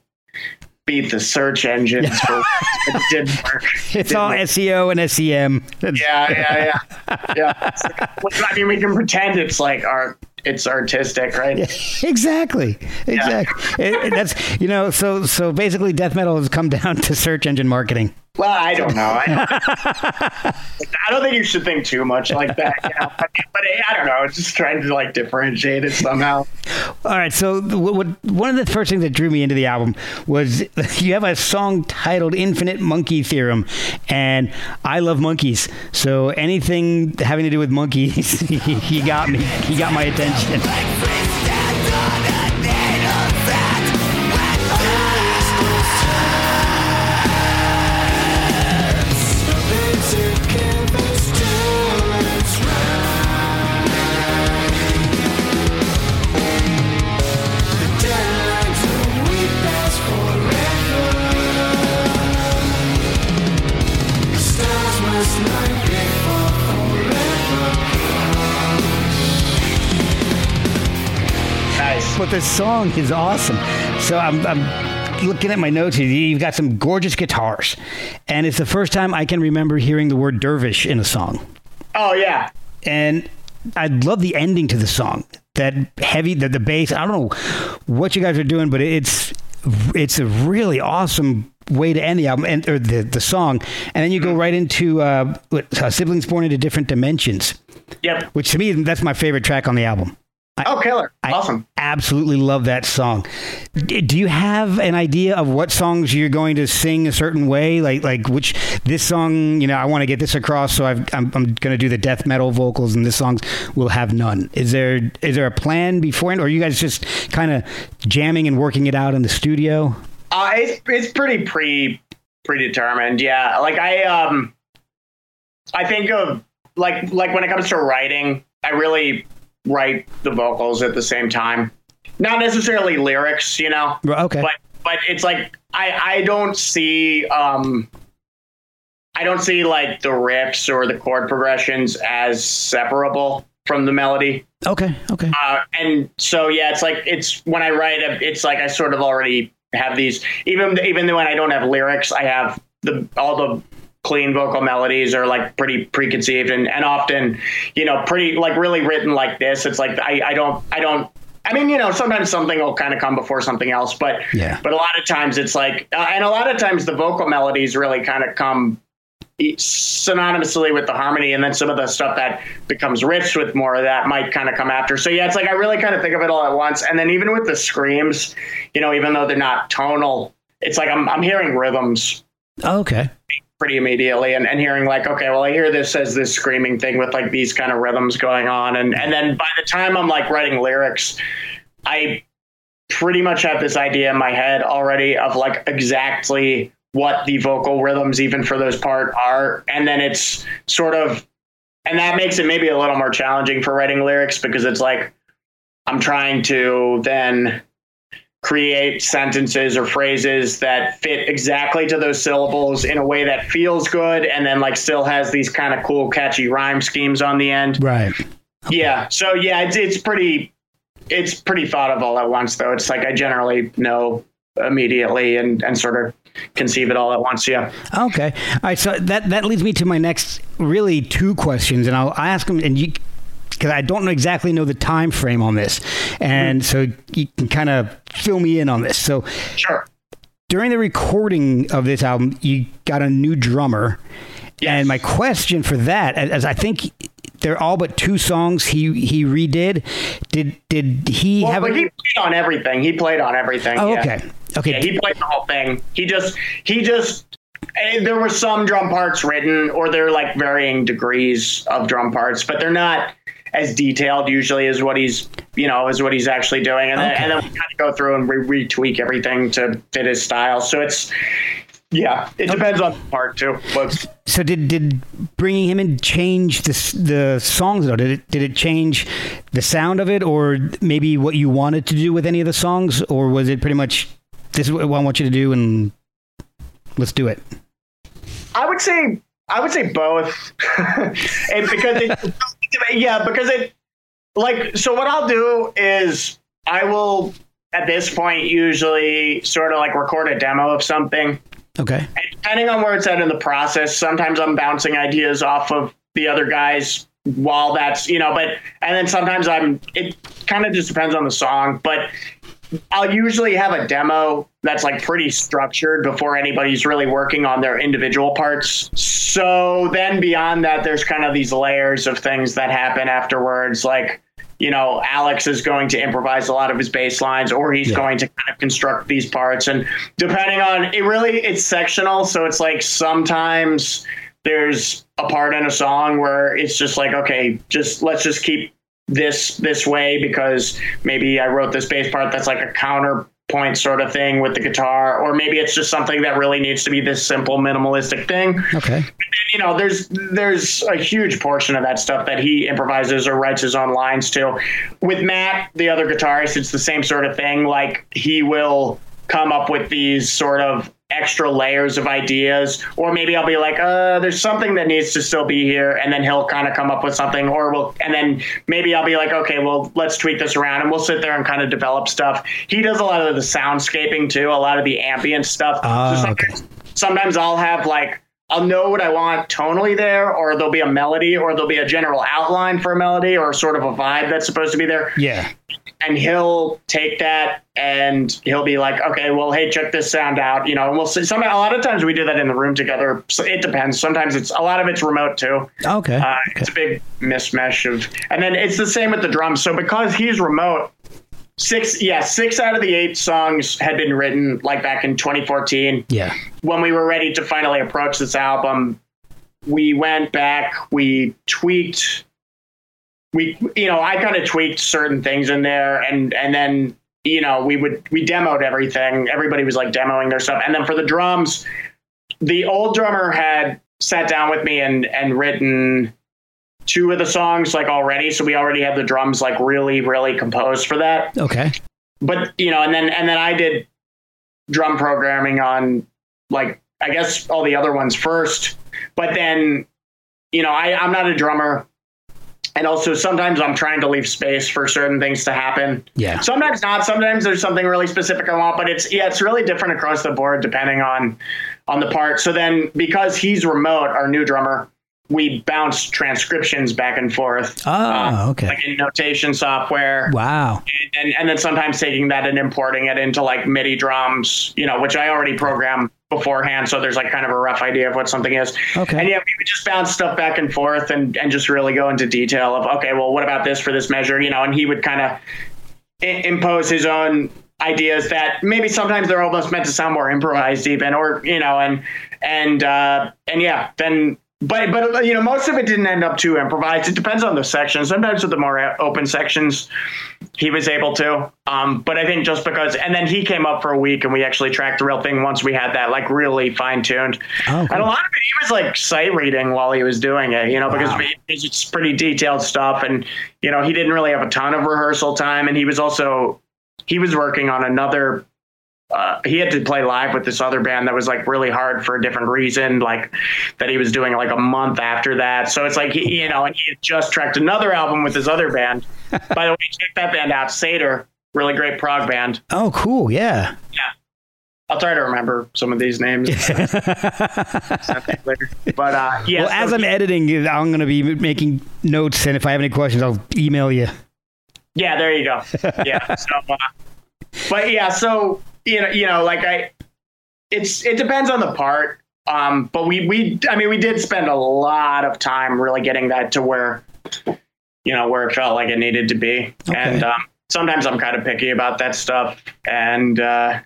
beat the search engines for it didn't work. It's all SEO and SEM. Yeah, yeah, yeah. Yeah. It's like- I mean we can pretend it's like art it's artistic, right? exactly, exactly. It- it- that's you know. So so basically, death metal has come down to search engine marketing. Well, I don't know. I don't, I don't think you should think too much like that. You know? but, but I don't know. It's just trying to like differentiate it somehow. All right. So what, what, one of the first things that drew me into the album was you have a song titled "Infinite Monkey Theorem," and I love monkeys. So anything having to do with monkeys, he got me. He got my attention. The song is awesome. So I'm, I'm looking at my notes. You've got some gorgeous guitars, and it's the first time I can remember hearing the word dervish in a song. Oh yeah. and I love the ending to the song. That heavy, the, the bass. I don't know what you guys are doing, but it's it's a really awesome way to end the album and or the the song. And then you go right into uh, uh, siblings born into different dimensions, Yep. which to me that's my favorite track on the album. Oh, killer. I awesome. absolutely love that song. D- Do you have an idea of what songs you're going to sing a certain way? Like, like which this song, you know, I want to get this across, so I've, I'm, I'm going to do the death metal vocals, and this song will have none. Is there is there a plan beforehand, or are you guys just kind of jamming and working it out in the studio? Uh, it's it's pretty pre predetermined. Yeah. Like I um, I think of like like when it comes to writing, I really write the vocals at the same time. Not necessarily lyrics, you know. Okay. but but it's like I I don't see um I don't see like the riffs or the chord progressions as separable from the melody. Okay. Okay. Uh, and so yeah, it's like it's when I write, it's like I sort of already have these. Even even when I don't have lyrics, I have the all the clean vocal melodies are like pretty preconceived and, and often, you know, pretty like really written like this. It's like I, I don't I don't I mean, you know, sometimes something will kind of come before something else, but Yeah. but a lot of times it's like, uh, and a lot of times the vocal melodies really kind of come synonymously with the harmony, and then some of the stuff that becomes rich with more of that might kind of come after. So yeah, it's like I really kind of think of it all at once, and then even with the screams, you know, even though they're not tonal, it's like I'm I'm hearing rhythms Oh, okay. Pretty immediately and, and hearing like okay well i hear this as this screaming thing with like these kind of rhythms going on. And and then by the time i'm like writing lyrics i pretty much have this idea in my head already of like exactly what the vocal rhythms even for those part are. And then it's sort of and that makes it maybe a little more challenging for writing lyrics because it's like i'm trying to then create sentences or phrases that fit exactly to those syllables in a way that feels good and then like still has these kind of cool catchy rhyme schemes on the end Right. yeah so yeah it's, it's pretty it's pretty thought of all at once though it's like i generally know immediately and and sort of conceive it all at once yeah Okay. All right. So that that leads me to my next really two questions, and I'll ask them, and you because I don't know exactly know the time frame on this, and so you can kind of fill me in on this. So sure during the recording of this album, you got a new drummer, and my question for that, as as I think they're all but two songs he he redid. Did did he well, have? but a, he played on everything he played on everything oh, yeah. okay. Okay. Yeah, he played the whole thing. He just he just eh, there were some drum parts written, or they're like varying degrees of drum parts, but they're not as detailed usually as what he's you know as what he's actually doing, and then, and then we kind of go through and re- retweak everything to fit his style. So it's yeah, it depends on the part too. But So did did bringing him in change the the songs though? Did it did it change the sound of it, or maybe what you wanted to do with any of the songs, or was it pretty much this is what I want you to do and let's do it? I would say I would say both, and because it, yeah, because it like so. What I'll do is I will at this point usually sort of like record a demo of something, Okay. and depending on where it's at in the process. Sometimes I'm bouncing ideas off of the other guys while that's you know, but and then sometimes I'm it kind of just depends on the song, but I'll usually have a demo that's like pretty structured before anybody's really working on their individual parts. So then beyond that, there's kind of these layers of things that happen afterwards. Like, you know, Alex is going to improvise a lot of his bass lines or he's Yeah. going to kind of construct these parts. And depending on it, really, it's sectional. So it's like sometimes there's a part in a song where it's just like, okay, just let's just keep this this way because maybe I wrote this bass part that's like a counterpoint sort of thing with the guitar, or maybe it's just something that really needs to be this simple minimalistic thing. Okay. You know, there's there's a huge portion of that stuff that he improvises or writes his own lines to. With Matt, the other guitarist, it's the same sort of thing. Like he will come up with these sort of extra layers of ideas or maybe I'll be like uh there's something that needs to still be here and then he'll kind of come up with something or we'll and then maybe I'll be like okay well let's tweak this around and we'll sit there and kind of develop stuff. He does a lot of the soundscaping too a lot of the ambient stuff. Ah, so sometimes, sometimes I'll have like I'll know what I want tonally there or there'll be a melody or there'll be a general outline for a melody or sort of a vibe that's supposed to be there Yeah. and he'll take that and he'll be like, okay, well, hey, check this sound out, you know. And we'll see. Some a lot of times we do that in the room together. So it depends. Sometimes it's a lot of it's remote too. Okay. Uh, It's a big mismesh of, and then it's the same with the drums. So because he's remote, six, yeah, six out of the eight songs had been written like back in 2014 yeah. when we were ready to finally approach this album, we went back, we tweaked, we you know I kind of tweaked certain things in there, and and then you know we would we demoed everything. Everybody was like demoing their stuff, and then for the drums, the old drummer had sat down with me and and written two of the songs like already, so we already have the drums like really really composed for that Okay. but you know, and then and then I did drum programming on like I guess all the other ones first. But then, you know, I, I'm not a drummer. and also sometimes I'm trying to leave space for certain things to happen. Yeah. Sometimes not. Sometimes there's something really specific I want, but it's yeah, it's really different across the board depending on on the part. So then because he's remote, our new drummer, we bounce transcriptions back and forth. Oh, okay. Like in notation software. Wow. And, and then sometimes taking that and importing it into like MIDI drums, you know, which I already program beforehand. So there's like kind of a rough idea of what something is. Okay. And yeah, we would just bounce stuff back and forth and, and just really go into detail of, okay, well, what about this for this measure? You know, and he would kind of I- impose his own ideas that maybe sometimes they're almost meant to sound more improvised even, or, you know, and, and, uh, and yeah, then but but you know most of it didn't end up too improvised. It depends on the section. Sometimes with the more open sections, he was able to. Um, but I think just because, and then he came up for a week, and we actually tracked the real thing once we had that like really fine tuned. Oh, And a lot of it, he was like sight reading while he was doing it, you know, because Wow. we- it's pretty detailed stuff, and you know he didn't really have a ton of rehearsal time, and he was also he was working on another uh, he had to play live with this other band that was like really hard for a different reason, like that he was doing like a month after that. So it's like, he, you know, and he had just tracked another album with his other band. By the way, check that band out, Seder, really great prog band. Oh, cool. Yeah. Yeah. I'll try to remember some of these names later. But uh, yeah, well, so as I'm he- editing, I'm going to be making notes, and if I have any questions, I'll email you. Yeah, there you go. Yeah. so, uh, but yeah, so you know, you know, like I, it's it depends on the part. Um, but we we I mean we did spend a lot of time really getting that to where, you know, where it felt like it needed to be. Okay. And um, sometimes I'm kind of picky about that stuff, and uh,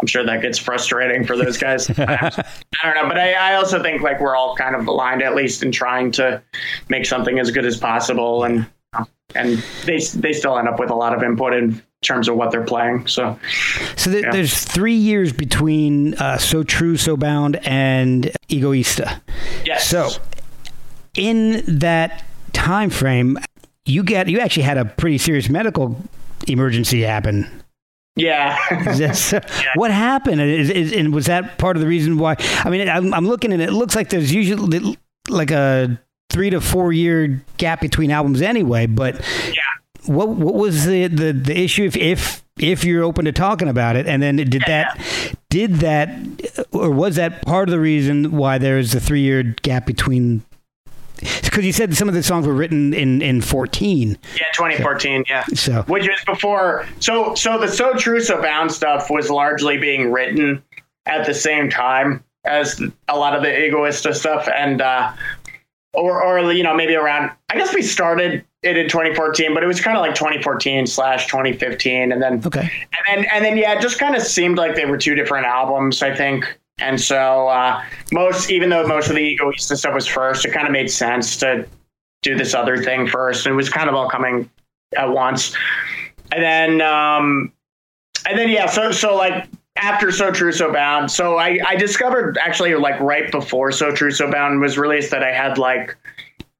I'm sure that gets frustrating for those guys. I don't know, but I, I also think like we're all kind of aligned at least in trying to make something as good as possible, and and they they still end up with a lot of input in terms of what they're playing. So So th- Yeah. there's three years between uh, So True, So Bound, and Egoiista. yes, So in that time frame, you get you actually had a pretty serious medical emergency happen. yeah, that What happened? Is, is, and was that part of the reason why? I mean, I'm, I'm looking and it looks like there's usually like a three to four year gap between albums anyway. But yeah. What what was the, the, the issue if, if if you're open to talking about it? And then did that did that or was that part of the reason why there's a three year gap between? Because you said some of the songs were written in in 14. Yeah, 2014. Yeah. So Which was before. So, so the So True So Bound stuff was largely being written at the same time as a lot of the Egoiista stuff, and uh, or or you know maybe around. I guess we started it in 2014, but it was kind of like 2014 slash 2015, and then okay, and then and then yeah, it just kind of seemed like they were two different albums, I think. And so uh, most, even though most of the Egoiista stuff was first, it kind of made sense to do this other thing first. And it was kind of all coming at once. And then, um, and then yeah, so so like after So True So Bound, so I I discovered actually like right before So True So Bound was released that I had like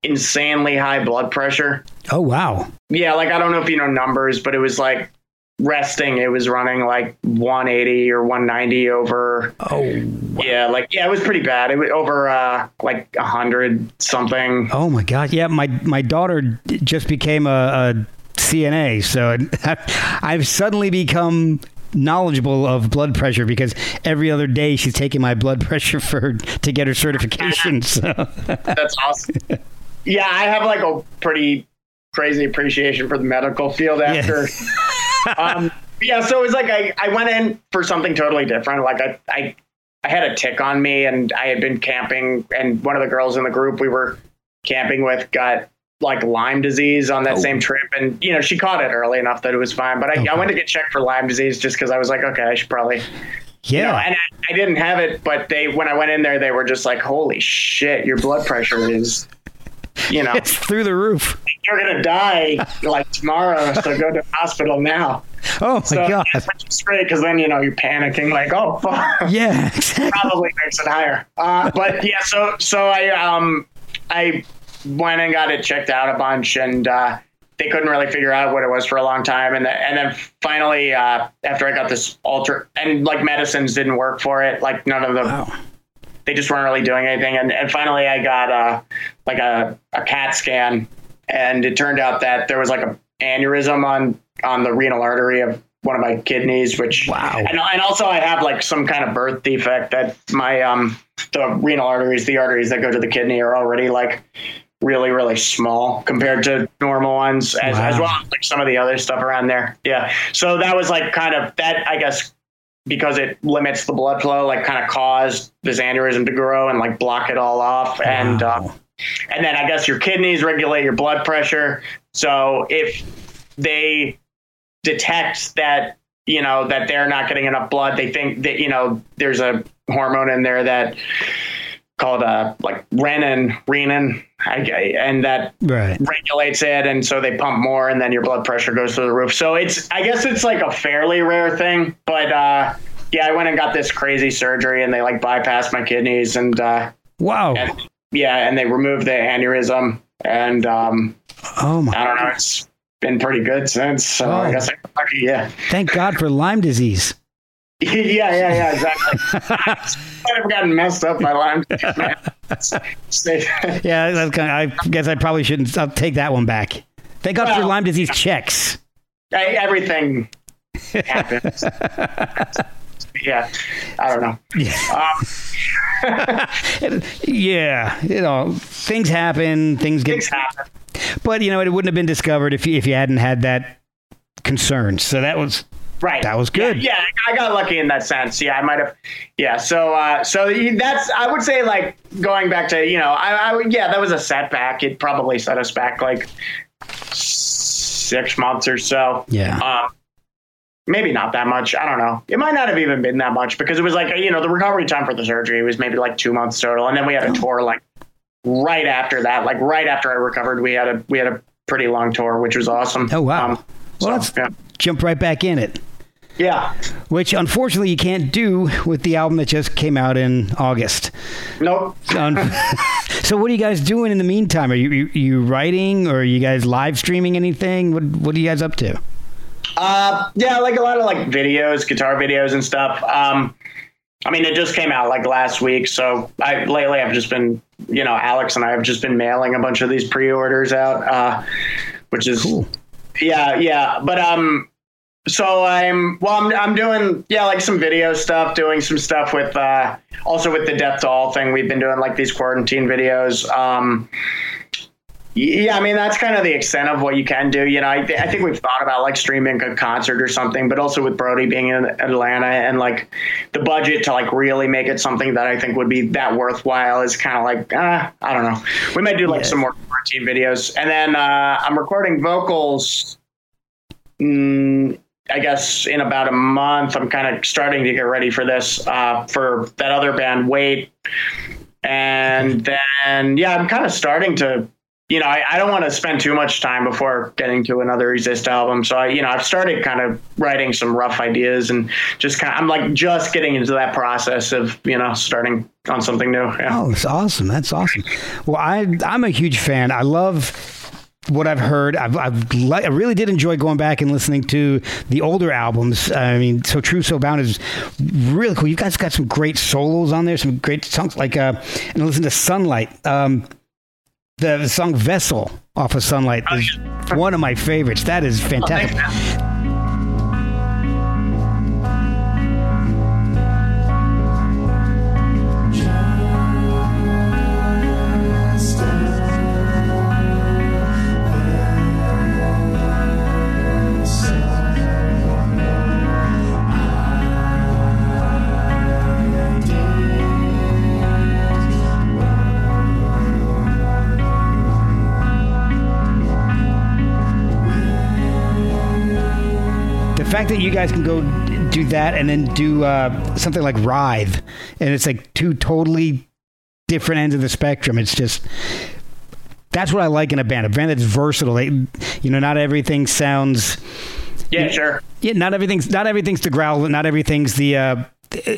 insanely high blood pressure. oh wow, Yeah, like I don't know if you know numbers, but it was like resting. It was running like 180 or 190 over. oh Yeah, like yeah, it was pretty bad. It was over uh, like hundred something. Oh my God! Yeah, my my daughter just became a, a CNA, so I've suddenly become knowledgeable of blood pressure because every other day she's taking my blood pressure for to get her certification. So That's awesome. yeah, I have like a pretty crazy appreciation for the medical field after. um, yeah, so it was like I, I went in for something totally different. Like I, I I had a tick on me and I had been camping and one of the girls in the group we were camping with got like Lyme disease on that Oh. same trip and you know she caught it early enough that it was fine but I, I went to get checked for Lyme disease just because I was like okay I should probably you know, yeah, and I, I didn't have it, but they when I went in there, they were just like, "Holy shit, your blood pressure is, you know, it's through the roof. you're gonna die like tomorrow, so go to the hospital now." Oh my So God! which is great because then you know you're panicking, like, "Oh fuck." Yeah, exactly. Probably makes it higher. Uh, but yeah, so so I um I went and got it checked out a bunch, and uh, they couldn't really figure out what it was for a long time, and then and then finally uh, after I got this alter and like medicines didn't work for it, like none of the Wow. They just weren't really doing anything. And, and finally, I got uh, like a, a CAT scan, and it turned out that there was like a aneurysm on on the renal artery of one of my kidneys, which Wow. and, and also I have like some kind of birth defect that my um the renal arteries, the arteries that go to the kidney are already like really really small compared to normal ones as, as well as like some of the other stuff around there yeah so that was like kind of that i guess because it limits the blood flow like kind of caused this aneurysm to grow and like block it all off. And uh, and then I guess your kidneys regulate your blood pressure. So if they detect that you know that they're not getting enough blood, they think that you know there's a hormone in there that called uh like renin, renin, I, I- and that Right. regulates it, and so they pump more, and then your blood pressure goes through the roof. So it's I guess it's like a fairly rare thing, but uh, yeah, I went and got this crazy surgery, and they like bypassed my kidneys, and uh, Wow. and yeah, and they removed the aneurysm, and um, Oh my. I don't know, it's been pretty good since. So Oh. I guess I'm lucky. Yeah, Thank God for Lyme disease. yeah, yeah, yeah, exactly. I've gotten messed up by Lyme disease, Yeah, that's kind of, I guess I probably shouldn't. I'll take that one back. Thank God for Lyme disease checks. Hey, everything happens. yeah, I don't know. Um, yeah, you know, things happen. Things get. things happen. But you know, it wouldn't have been discovered if you, if you hadn't had that concern. So that was Right. That was good. Yeah, yeah, I got lucky in that sense. Yeah, I might have. Yeah. So, uh, so that's I would say like going back to you know I, I yeah that was a setback. It probably set us back like six months or so. yeah. Um, maybe not that much. I don't know. It might not have even been that much because it was like you know the recovery time for the surgery was maybe like two months total, and then we had a tour like right after that, like right after I recovered, we had a we had a pretty long tour, which was awesome. Oh, wow. Um, Well, so, let's- yeah. Jump right back in it. Yeah. Which unfortunately you can't do with the album that just came out in August. Nope. So what are you guys doing in the meantime? Are you, you you writing or are you guys live streaming anything? What what are you guys up to? Uh, yeah, like a lot of like videos, guitar videos and stuff. Um, I mean, it just came out like last week, so I lately I've just been, you know, Alex and I have just been mailing a bunch of these pre-orders out, uh, which is Cool. yeah, yeah. But um, so I'm well, I'm I'm doing yeah, like some video stuff, doing some stuff with uh, also with the Death to All thing. We've been doing like these quarantine videos. Um, yeah, I mean that's kind of the extent of what you can do. You know, I, th- I think we've thought about like streaming a concert or something, but also with Brody being in Atlanta and like the budget to like really make it something that I think would be that worthwhile is kind of like uh, I don't know. We might do like Yeah. some more quarantine videos, and then uh, I'm recording vocals. Mm, I guess in about a month, I'm kind of starting to get ready for this uh, for that other band, Wait, and then yeah, I'm kind of starting to you know, I, I don't want to spend too much time before getting to another Exist album. So I, you know, I've started kind of writing some rough ideas and just kind of, I'm like just getting into that process of, you know, starting on something new. Yeah. Oh, that's awesome. That's awesome. Well, I I'm a huge fan. I love what I've heard. I've, I've li- I really did enjoy going back and listening to the older albums. I mean, so true, so bound is really cool. You guys got some great solos on there, some great songs like uh, and listen to Sunlight. Um, the, the song Vessel off of Sunlight is one of my favorites. That is fantastic. the fact that you guys can go do that and then do uh, something like Writhe, and it's like two totally different ends of the spectrum. It's just that's what I like in a band. A band that's versatile. They, you know, not everything sounds. Yeah, sure. Yeah, not everything's not everything's the growl. Not everything's the uh,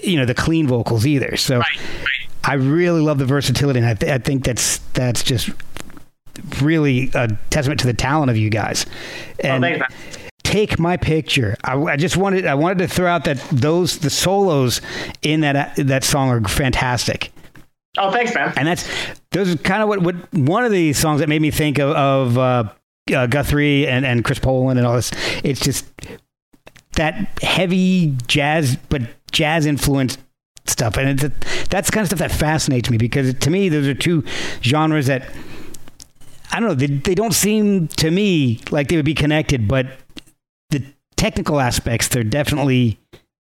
you know the clean vocals either. So Right, right. I really love the versatility, and I, th- I think that's that's just really a testament to the talent of you guys. Oh, And thanks, man. Take my picture. I, I just wanted I wanted to throw out that those the solos in that that song are fantastic, Oh, thanks, man. and that's those are kind of what, what one of the songs that made me think of, of uh, uh, Guthrie and, and Chris Poland and all this. It's just that heavy jazz, but jazz influenced stuff, and it's, that's the kind of stuff that fascinates me because to me those are two genres that I don't know. They, they don't seem to me like they would be connected, but technical aspects they're definitely.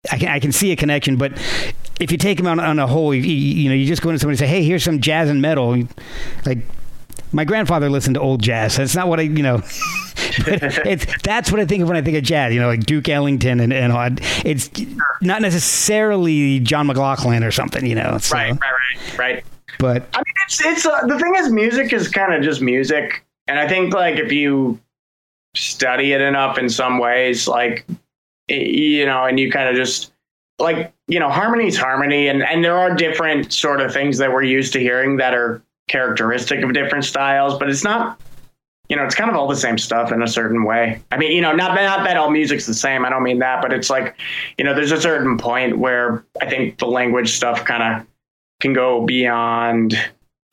I can I can see a connection, but if you take them on, on a whole, you, you know, you just go into somebody and say, "Hey, here's some jazz and metal," like my grandfather listened to old jazz. That's not what I, you know, it's that's what I think of when I think of jazz. You know, like Duke Ellington and and all. It's not necessarily John McLaughlin or something. You know, so. right, right, right, right. But I mean, it's it's uh, the thing is, music is kind of just music, and I think like if you study it enough in some ways, like you know, and you kind of just like you know, harmony's harmony, and and there are different sort of things that we're used to hearing that are characteristic of different styles, but it's not you know, it's kind of all the same stuff in a certain way. I mean, you know, not not that all music's the same. I don't mean that, but it's like, you know, there's a certain point where I think the language stuff kind of can go beyond,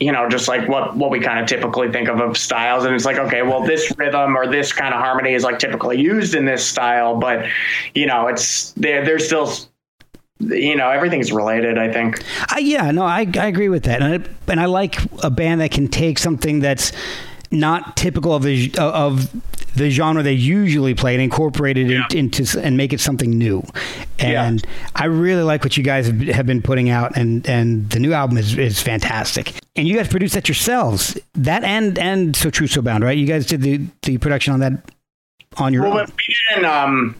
you know, just like what what we kind of typically think of of styles, and it's like, okay, well, this rhythm or this kind of harmony is like typically used in this style, but you know, it's there. There's still you know everything's related i think uh, yeah no I, I agree with that and I, and I like a band that can take something that's not typical of the of the genre they usually play and incorporate it yeah. into and make it something new. And yeah. I really like what you guys have been putting out, and and the new album is is fantastic. And you guys produced that yourselves, that and and so true so bound, right? You guys did the the production on that on your well, own. Um,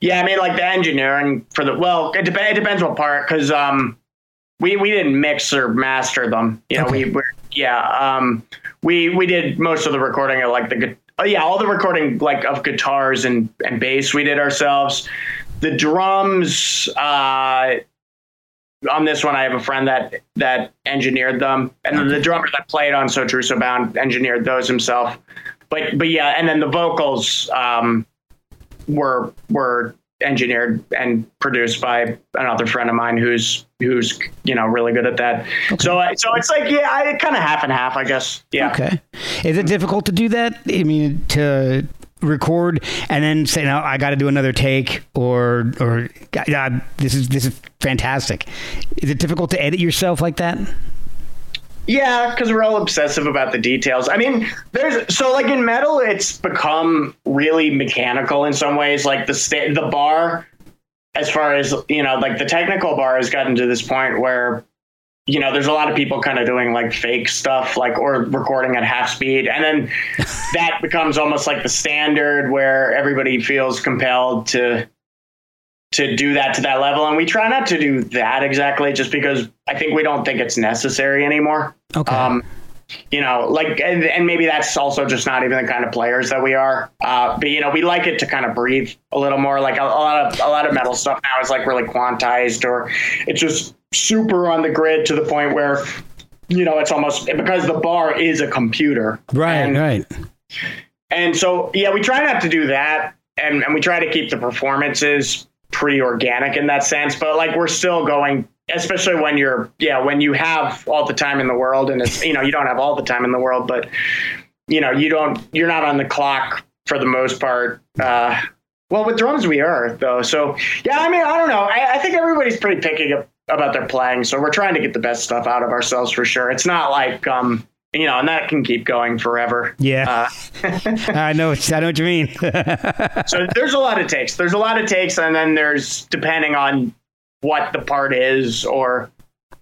yeah, I mean, like the engineering for the well, it, dep- it depends what part because um, we we didn't mix or master them. You know, okay. we were yeah. Um, we we did most of the recording of like the oh yeah all the recording like of guitars and and bass we did ourselves. The drums uh on this one i have a friend that that engineered them. And then the drummer that played on so true so bound engineered those himself. But but yeah and then the vocals um were were engineered and produced by another friend of mine who's who's you know really good at that. Okay. So uh, so it's like yeah, I kind of half and half, I guess. Yeah. Okay. Is it difficult to do that? I mean, to record and then say no i got to do another take or or God, this is this is fantastic is it difficult to edit yourself like that yeah, because we're all obsessive about the details. I mean, there's so like in metal, it's become really mechanical in some ways. Like the sta- the bar, as far as you know, like the technical bar has gotten to this point where you know there's a lot of people kind of doing like fake stuff like or recording at half speed and then that becomes almost like the standard where everybody feels compelled to to do that to that level. And we try not to do that exactly just because I think we don't think it's necessary anymore. Okay. Um, you know, like, and, and, maybe that's also just not even the kind of players that we are. Uh, but you know, we like it to kind of breathe a little more. Like a, a lot of a lot of metal stuff now is like really quantized, or it's just super on the grid to the point where, you know, it's almost because the bar is a computer. Right. And, right. And so, yeah, we try not to do that, and and we try to keep the performances pretty organic in that sense. But like we're still going, especially when you're yeah when you have all the time in the world, and it's you know you don't have all the time in the world, but you know you don't you're not on the clock for the most part. Uh, well, with drums we are though. So yeah, I mean I don't know. I, I think everybody's pretty picky about their playing, so we're trying to get the best stuff out of ourselves for sure. It's not like um you know, and that can keep going forever. Yeah, uh, I know. I know what you mean. so there's a lot of takes. There's a lot of takes, and then there's depending on what the part is, or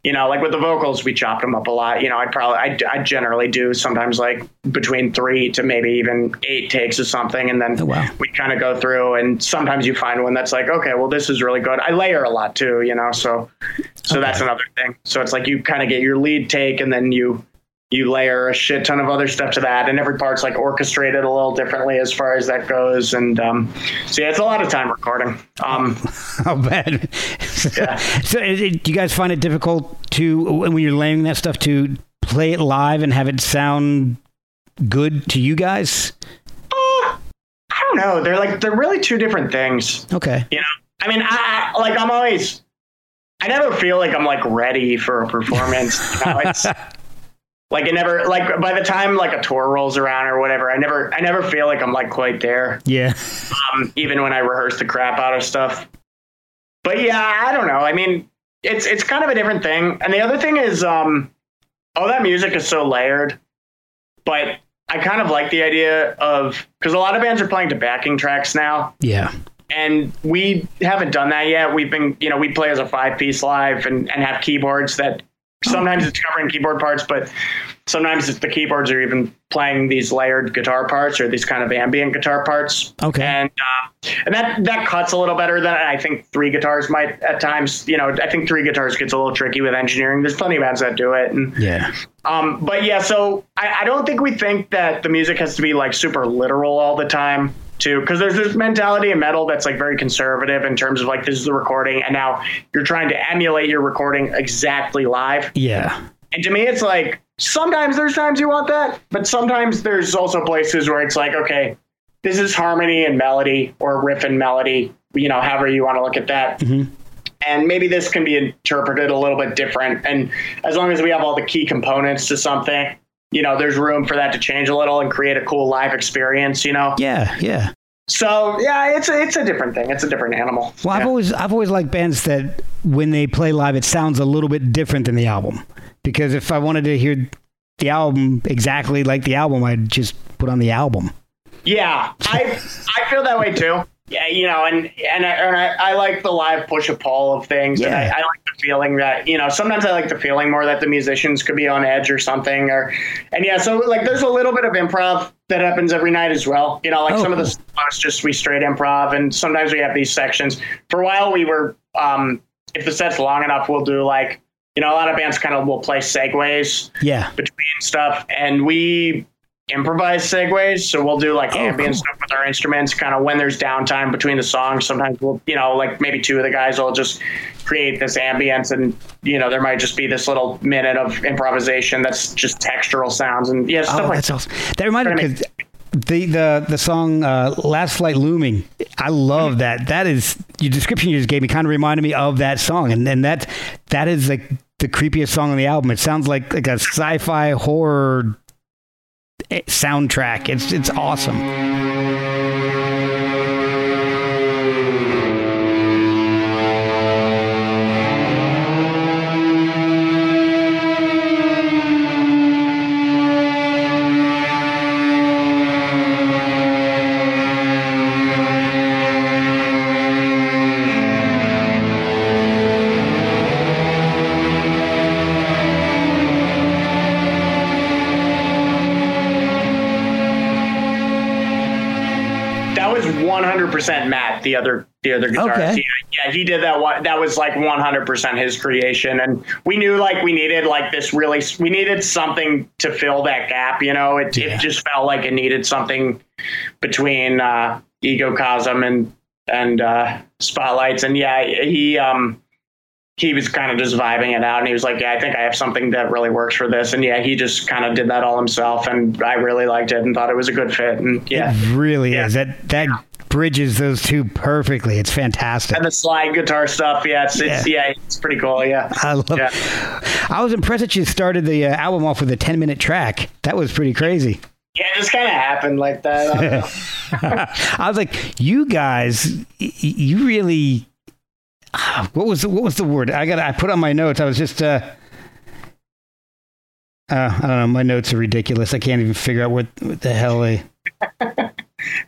you know, like with the vocals, we chopped them up a lot. You know, I'd probably, I, I generally do sometimes like between three to maybe even eight takes of something, and then oh, wow. we kind of go through. And sometimes you find one that's like, okay, well, this is really good. I layer a lot too, you know, so so okay. that's another thing. So it's like you kind of get your lead take, and then you you layer a shit ton of other stuff to that, and every part's like orchestrated a little differently as far as that goes. And um, so yeah, it's a lot of time recording. Um, How bad? yeah. So, it, do you guys find it difficult to when you're laying that stuff to play it live and have it sound good to you guys? Uh, I don't know. They're like they're really two different things. Okay. You know, I mean, I like I'm always. I never feel like I'm like ready for a performance. You know, it's like it never like by the time like a tour rolls around or whatever, I never I never feel like I'm like quite there. Yeah. Um, even when I rehearse the crap out of stuff. But yeah, I don't know. I mean, it's it's kind of a different thing. And the other thing is, um, all that music is so layered. But I kind of like the idea of because a lot of bands are playing to backing tracks now, Yeah. and we haven't done that yet. We've been, you know, we play as a five piece live and, and have keyboards that sometimes it's covering keyboard parts, but sometimes it's the keyboards are even playing these layered guitar parts or these kind of ambient guitar parts. Okay. And uh, and that that cuts a little better than I think three guitars might at times. You know, I think three guitars gets a little tricky with engineering. There's plenty of bands that do it, and Yeah. um, but yeah, so I, I don't think we think that the music has to be like super literal all the time, too, because there's this mentality in metal that's like very conservative in terms of like this is the recording, and now you're trying to emulate your recording exactly live. Yeah. And to me, it's like sometimes there's times you want that, but sometimes there's also places where it's like, okay, this is harmony and melody or riff and melody, you know, however you want to look at that. Mm-hmm. And maybe this can be interpreted a little bit different. And as long as we have all the key components to something, you know, there's room for that to change a little and create a cool live experience, you know? Yeah. Yeah. So yeah, it's a, it's a different thing. It's a different animal. Well, I've Yeah. always I've always liked bands that when they play live, it sounds a little bit different than the album. Because if I wanted to hear the album exactly like the album, I'd just put on the album. Yeah, I I feel that way too. Yeah, you know, and and I, and I, I like the live push and pull of things. And I, Yeah. I like the feeling that you know. Sometimes I like the feeling more that the musicians could be on edge or something. Or and yeah, so like there's a little bit of improv that happens every night as well. You know, like Oh, some of the cool. songs just we straight improv, and sometimes we have these sections. For a while, we were um, if the set's long enough, we'll do like you know a lot of bands kind of will play segues Yeah. between stuff and we improvise segues so we'll do like Oh, ambient cool. stuff with our instruments kind of when there's downtime between the songs sometimes we'll you know like maybe two of the guys will just create this ambience and you know there might just be this little minute of improvisation that's just textural sounds and yeah stuff Oh, like that's awesome. That reminded me because the the the song uh, "Last Flight Looming." I love that. That is your description you just gave me. Kind of reminded me of that song, and and that that is like the creepiest song on the album. It sounds like like a sci-fi horror soundtrack. It's it's awesome. 100% Matt, the other the other guitarist. Okay. Yeah, yeah, he did that one. That was like 100% his creation, and we knew like we needed like this really. We needed something to fill that gap. You know, it Yeah. it just felt like it needed something between uh, Ecocosm and and uh, Spotlights, and yeah, he um he was kind of just vibing it out and he was like yeah i think i have something that really works for this and yeah he just kind of did that all himself and i really liked it and thought it was a good fit and yeah It really Yeah. is. That that bridges those two perfectly. It's fantastic. and the slide guitar stuff yeah it's, it's yeah. it's pretty cool yeah I love. Yeah. I was impressed that you started the uh, album off with a ten minute track. That was pretty crazy. yeah it just kind of happened like that I. I was like, you guys, y- you really. What was the, what was the word? I got. I put on my notes. I was just. Uh, uh, I don't know. My notes are ridiculous. I can't even figure out what, what the hell they.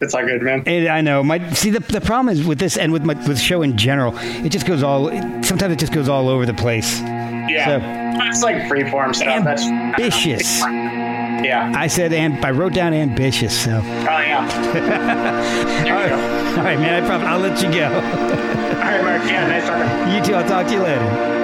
it's all good man It, I know. My see the the problem is with this and with my with show in general. It just goes all. Sometimes it just goes all over the place. yeah it's like freeform stuff that's Ambitious. yeah I said, and I wrote down ambitious. So. oh yeah you go All right, man. I promise. I'll let you go. all right mark yeah nice talking You too. I'll talk to you later.